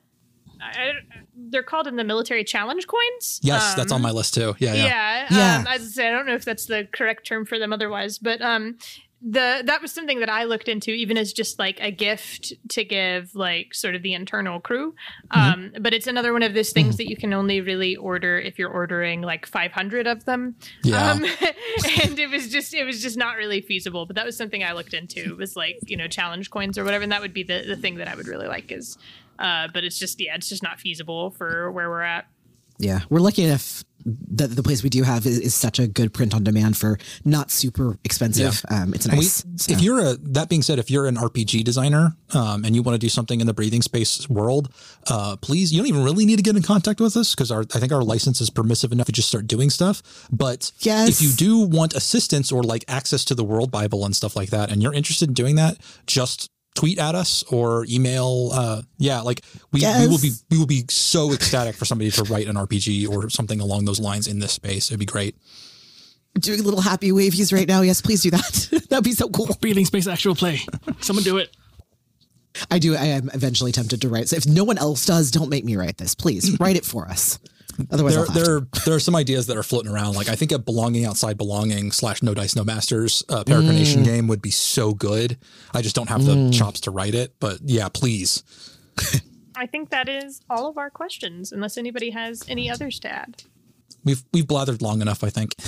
I, they're called in the military challenge coins. Yes, that's on Um, my list too. Yeah, yeah. yeah. Yeah. Um, I say, I don't know if that's the correct term for them otherwise, but um, the that was something that I looked into, even as just like a gift to give, like sort of the internal crew. Um, but it's another one of those things that you can only really order if you're ordering like 500 of them. Yeah. Um, and it was just it was just not really feasible. But that was something I looked into. It was like you know challenge coins or whatever, and that would be the the thing that I would really like is. Uh, but it's just yeah, it's just not feasible for where we're at. Yeah, we're lucky enough that the place we do have is, is such a good print on demand for not super expensive. Um, it's And we, nice. so- if you're a that being said, if you're an RPG designer um, and you want to do something in the breathing space world, uh, please you don't even really need to get in contact with us because our I think our license is permissive enough to just start doing stuff. But Yes. if you do want assistance or like access to the World Bible and stuff like that, and you're interested in doing that, just tweet at us or email. Uh, yeah, like we, we will be we will be so ecstatic for somebody to write an RPG or something along those lines in this space. It'd be great. doing little happy wavies right now. Yes, please do that. That'd be so cool. Breathing space actual play. Someone do it. I do. I am eventually tempted to write. So if no one else does, don't make me write this. Please write it for us. Otherwise, there, I'll to. there, there are some ideas that are floating around. Like I think a belonging outside belonging slash no dice no masters uh, peregrination game would be so good. I just don't have the chops to write it. But yeah, please. I think that is all of our questions, unless anybody has any others to add. We've we've blathered long enough. I think.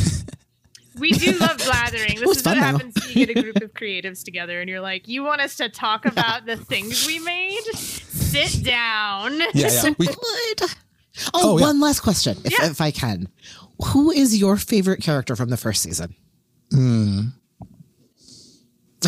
We do love blathering. This was is what fun, though. happens when you get a group of creatives together and you're like, you want us to talk about the things we made? Sit down. Yeah, yeah. We, Good. Oh, Oh, yeah. one last question, if, Yeah. if I can. Who is your favorite character from the first season? Mm.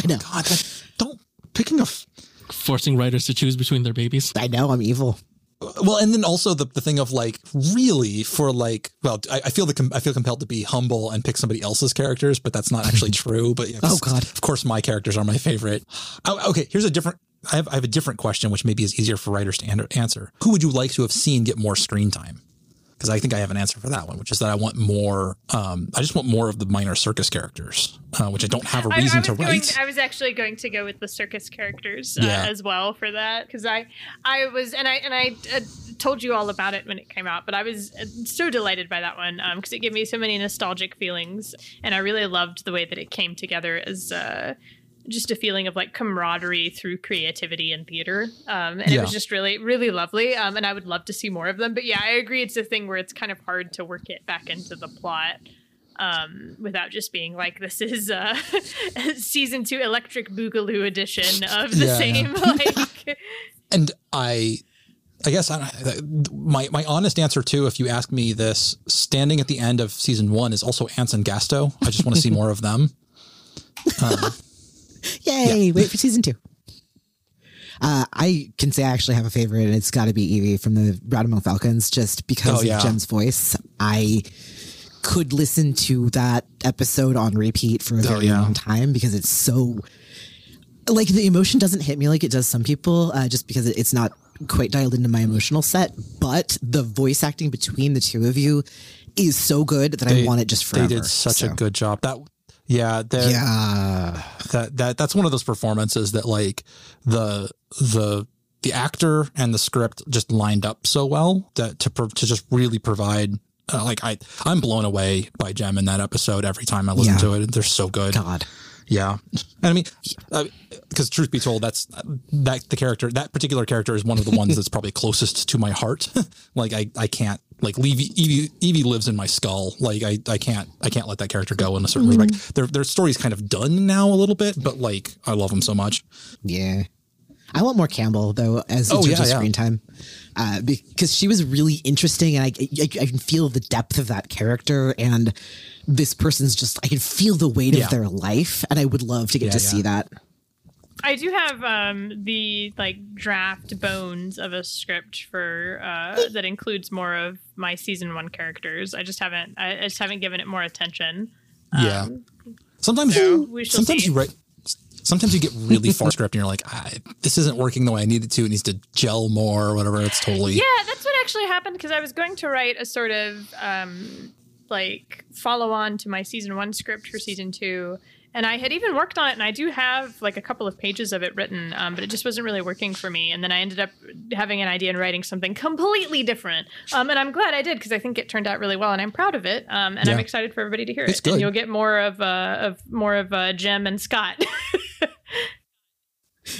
I know. God, that, don't picking a. F- Forcing writers to choose between their babies. I know. I'm evil. Well, and then also the, the thing of like really for like well, I, I feel the com- I feel compelled to be humble and pick somebody else's characters, but that's not actually true. But yeah, Oh, God. of course my characters are my favorite. Oh, okay, here's a different. I have I have a different question, which maybe is easier for writers to answer. Who would you like to have seen get more screen time? Because I think I have an answer for that one, which is that I want more. Um, I just want more of the minor circus characters, uh, which I don't have a reason was to going write. I was actually going to go with the circus characters uh, Yeah. as well for that because I, I was and I and I uh, told you all about it when it came out, but I was uh, so delighted by that one because it gave me so many nostalgic feelings, and I really loved the way that it came together as. Just a feeling of like camaraderie through creativity and theater. Um, and it was just really, really lovely. Um, and I would love to see more of them. But yeah, I agree. It's a thing where it's kind of hard to work it back into the plot um, without just being like, this is uh, season two Electric Boogaloo edition of the Yeah, same. Like, and I, I guess I, my my honest answer too, if you ask me this, standing at the end of season one is also Anson Gasto. I just want to see more of them. Um, Yay! Wait for season two. Uh, I can say I actually have a favorite, and it's got to be Evie from the Rat Among Falcons, just because Oh, yeah. of Jem's voice. I could listen to that episode on repeat for a very Oh, yeah. long time because it's so like the emotion doesn't hit me like it does some people, uh, just because it's not quite dialed into my emotional set. But the voice acting between the two of you is so good that I want it just forever. They did such So, a good job. That yeah, Yeah. That that that's one of those performances that like the the the actor and the script just lined up so well that to to just really provide uh, like I I'm blown away by Jem in that episode every time I listen Yeah. to it. They're so good. God. Yeah, and I mean, because truth be told, that's that the character that particular character is one of the ones that's probably closest to my heart. like I I can't like leave Evie Evie lives in my skull. Like I I can't I can't let that character go in a certain respect. Their their story's kind of done now a little bit, but like I love them so much. Yeah. I want more Campbell though, as in Oh, terms yeah, of yeah. screen time, uh, because she was really interesting, and I, I I can feel the depth of that character, and this person's just I can feel the weight Yeah. of their life, and I would love to get to see that. I do have um, the like draft bones of a script for uh, that includes more of my season one characters. I just haven't I I just haven't given it more attention. Yeah. Sometimes so we sometimes see. you write sometimes you get really far script and you're like, I, this isn't working the way I needed to. It needs to gel more or whatever. It's totally Yeah, that's what actually happened because I was going to write a sort of um, like follow on to my season one script for season two, and I had even worked on it, and I do have like a couple of pages of it written, um, but it just wasn't really working for me. And then I ended up having an idea and writing something completely different. Um, and I'm glad I did because I think it turned out really well, and I'm proud of it. Um, and Yeah. I'm excited for everybody to hear It's it. good. And you'll get more of uh, of more of uh, Jem and Scott.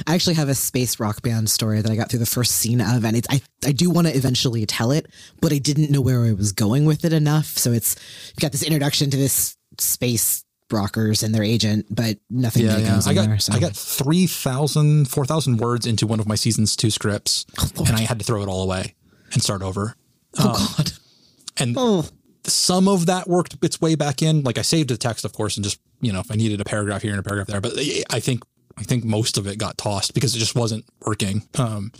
I actually have a space rock band story that I got through the first scene of, and it's I I do want to eventually tell it, but I didn't know where I was going with it enough. So it's you've got this introduction to this space rockers and their agent, but nothing Yeah, yeah. I got there. So. I got 3,000, 4,000 words into one of my season's two scripts, Oh, and I had to throw it all away and start over. oh god. And Oh, some of that worked its way back in. Like I saved the text, of course, and just you know if I needed a paragraph here and a paragraph there, but I think I think most of it got tossed because it just wasn't working. Um,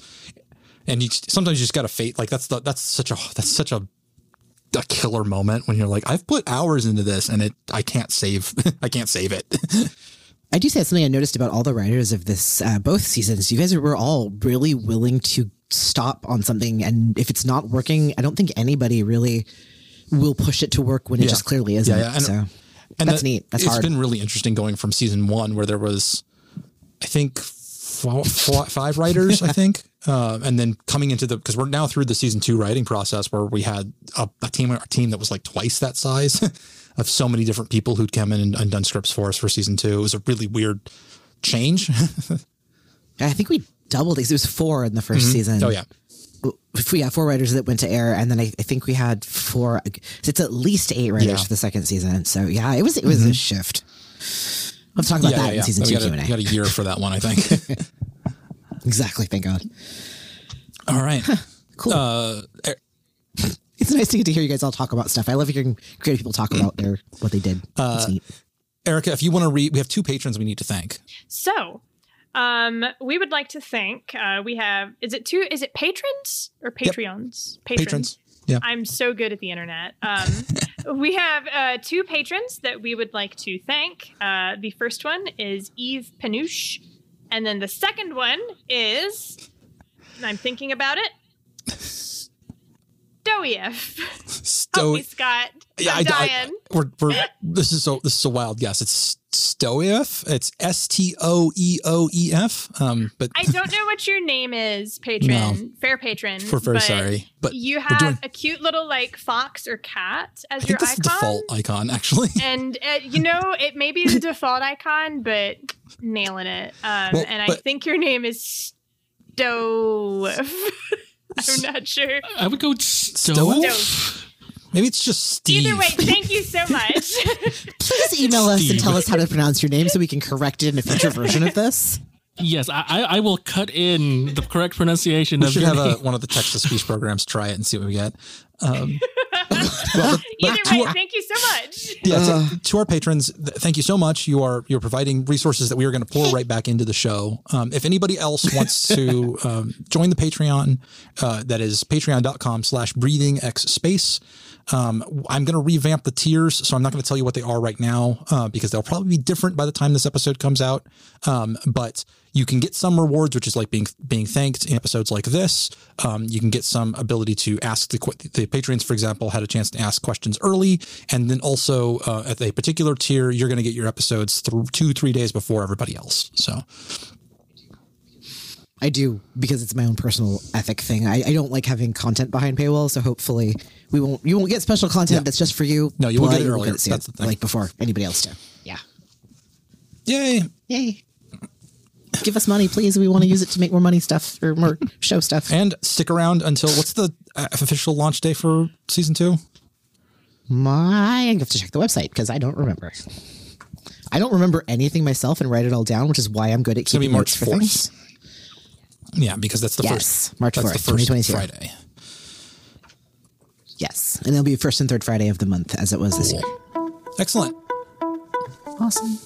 and you sometimes you just got to fate. Like that's the that's such a that's such a a killer moment when you're like I've put hours into this and it I can't save I can't save it. I do say something I noticed about all the writers of this uh, both seasons. You guys were all really willing to stop on something, and if it's not working, I don't think anybody really will push it to work when it Yeah. just clearly isn't. Yeah, yeah, and- so And That's that- neat. That's It's hard. been really interesting going from season one where there was, I think, four, four, five writers, I think, uh, and then coming into the because we're now through the season two writing process where we had a, a team a team that was like twice that size of so many different people who'd come in and, and done scripts for us for season two. It was a really weird change. I think we doubled it. 'cause It was four in the 1st season. oh yeah, had four writers that went to air, and then I, I think we had four. It's at least eight writers Yeah. Mm-hmm. for the second season. So yeah, it was it was a shift. Let's talk about yeah, that yeah, in yeah. season We two got, Q a, and we got A. a year for that one, I think. Exactly. Thank God. All right. Cool. Uh, it's nice to get to hear you guys all talk about stuff. I love hearing creative people talk about their what they did. Uh, Erica, if you want to read, we have two patrons we need to thank. So, um, we would like to thank. Uh, we have. Is it two? Is it patrons or Patreons? patrons Patrons. Yeah. I'm so good at the internet. Um, we have uh, two patrons that we would like to thank. Uh, the first one is Eve Panouche, and then the second one is. I'm thinking about it. Help Sto- me, Scott. Yeah, I'm I, I, dying. we're, we're this is so this is so wild. guess. it's Stoef. It's S T O E O E F. Um, but I don't know what your name is, patron, No. fair patron. we're very but sorry. But you have doing- a cute little like fox or cat as I your icon. the default icon, actually. And uh, you know, it may be the default icon, but nailing it. Um, Well, and I but- think your name is Stove. I'm not sure. I would go stove. Stove. Maybe it's just Steve. Either way, thank you so much. Please email us and tell us how to pronounce your name so we can correct it in a future version of this. Yes, I, I I will cut in the correct pronunciation we of should your have a, one of the text to speech programs try it and see what we get. Um, well, but Either to way, our- thank you so much. yeah, to, to our patrons, th- thank you so much. You are you're providing resources that we are going to pour right back into the show. Um, if anybody else wants to um, join the Patreon, uh, that is patreon.com slash breathing x space. Um, I'm going to revamp the tiers, so I'm not going to tell you what they are right now uh, because they'll probably be different by the time this episode comes out. Um, but you can get some rewards, which is like being being thanked in episodes like this. Um, you can get some ability to ask the the patrons, for example, had a chance to ask questions early, and then also uh, at a particular tier, you're going to get your episodes through two three days before everybody else. So I do because it's my own personal ethic thing. I, I don't like having content behind paywall, so hopefully we won't. You won't get special content Yeah. that's just for you. No, you will but get it will earlier. soon, That's the thing. like before anybody else do. Yeah. yay! Yay. Give us money, please. We want to use it to make more money stuff or more show stuff. And stick around until what's the uh, official launch day for season two? My, I have to check the website because I don't remember. I don't remember anything myself and write it all down, which is why I'm good at gonna be keeping March notes for 4th. things. Yeah, because that's the Yes, first March 4th, the first 2022. Friday. Yes, and it'll be first and third Friday of the month as it was this year. Excellent. Awesome.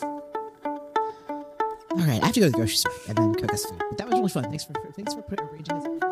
All right, I have to go to the grocery store and then cook us food. But that was really fun. Thanks for thanks for arranging this.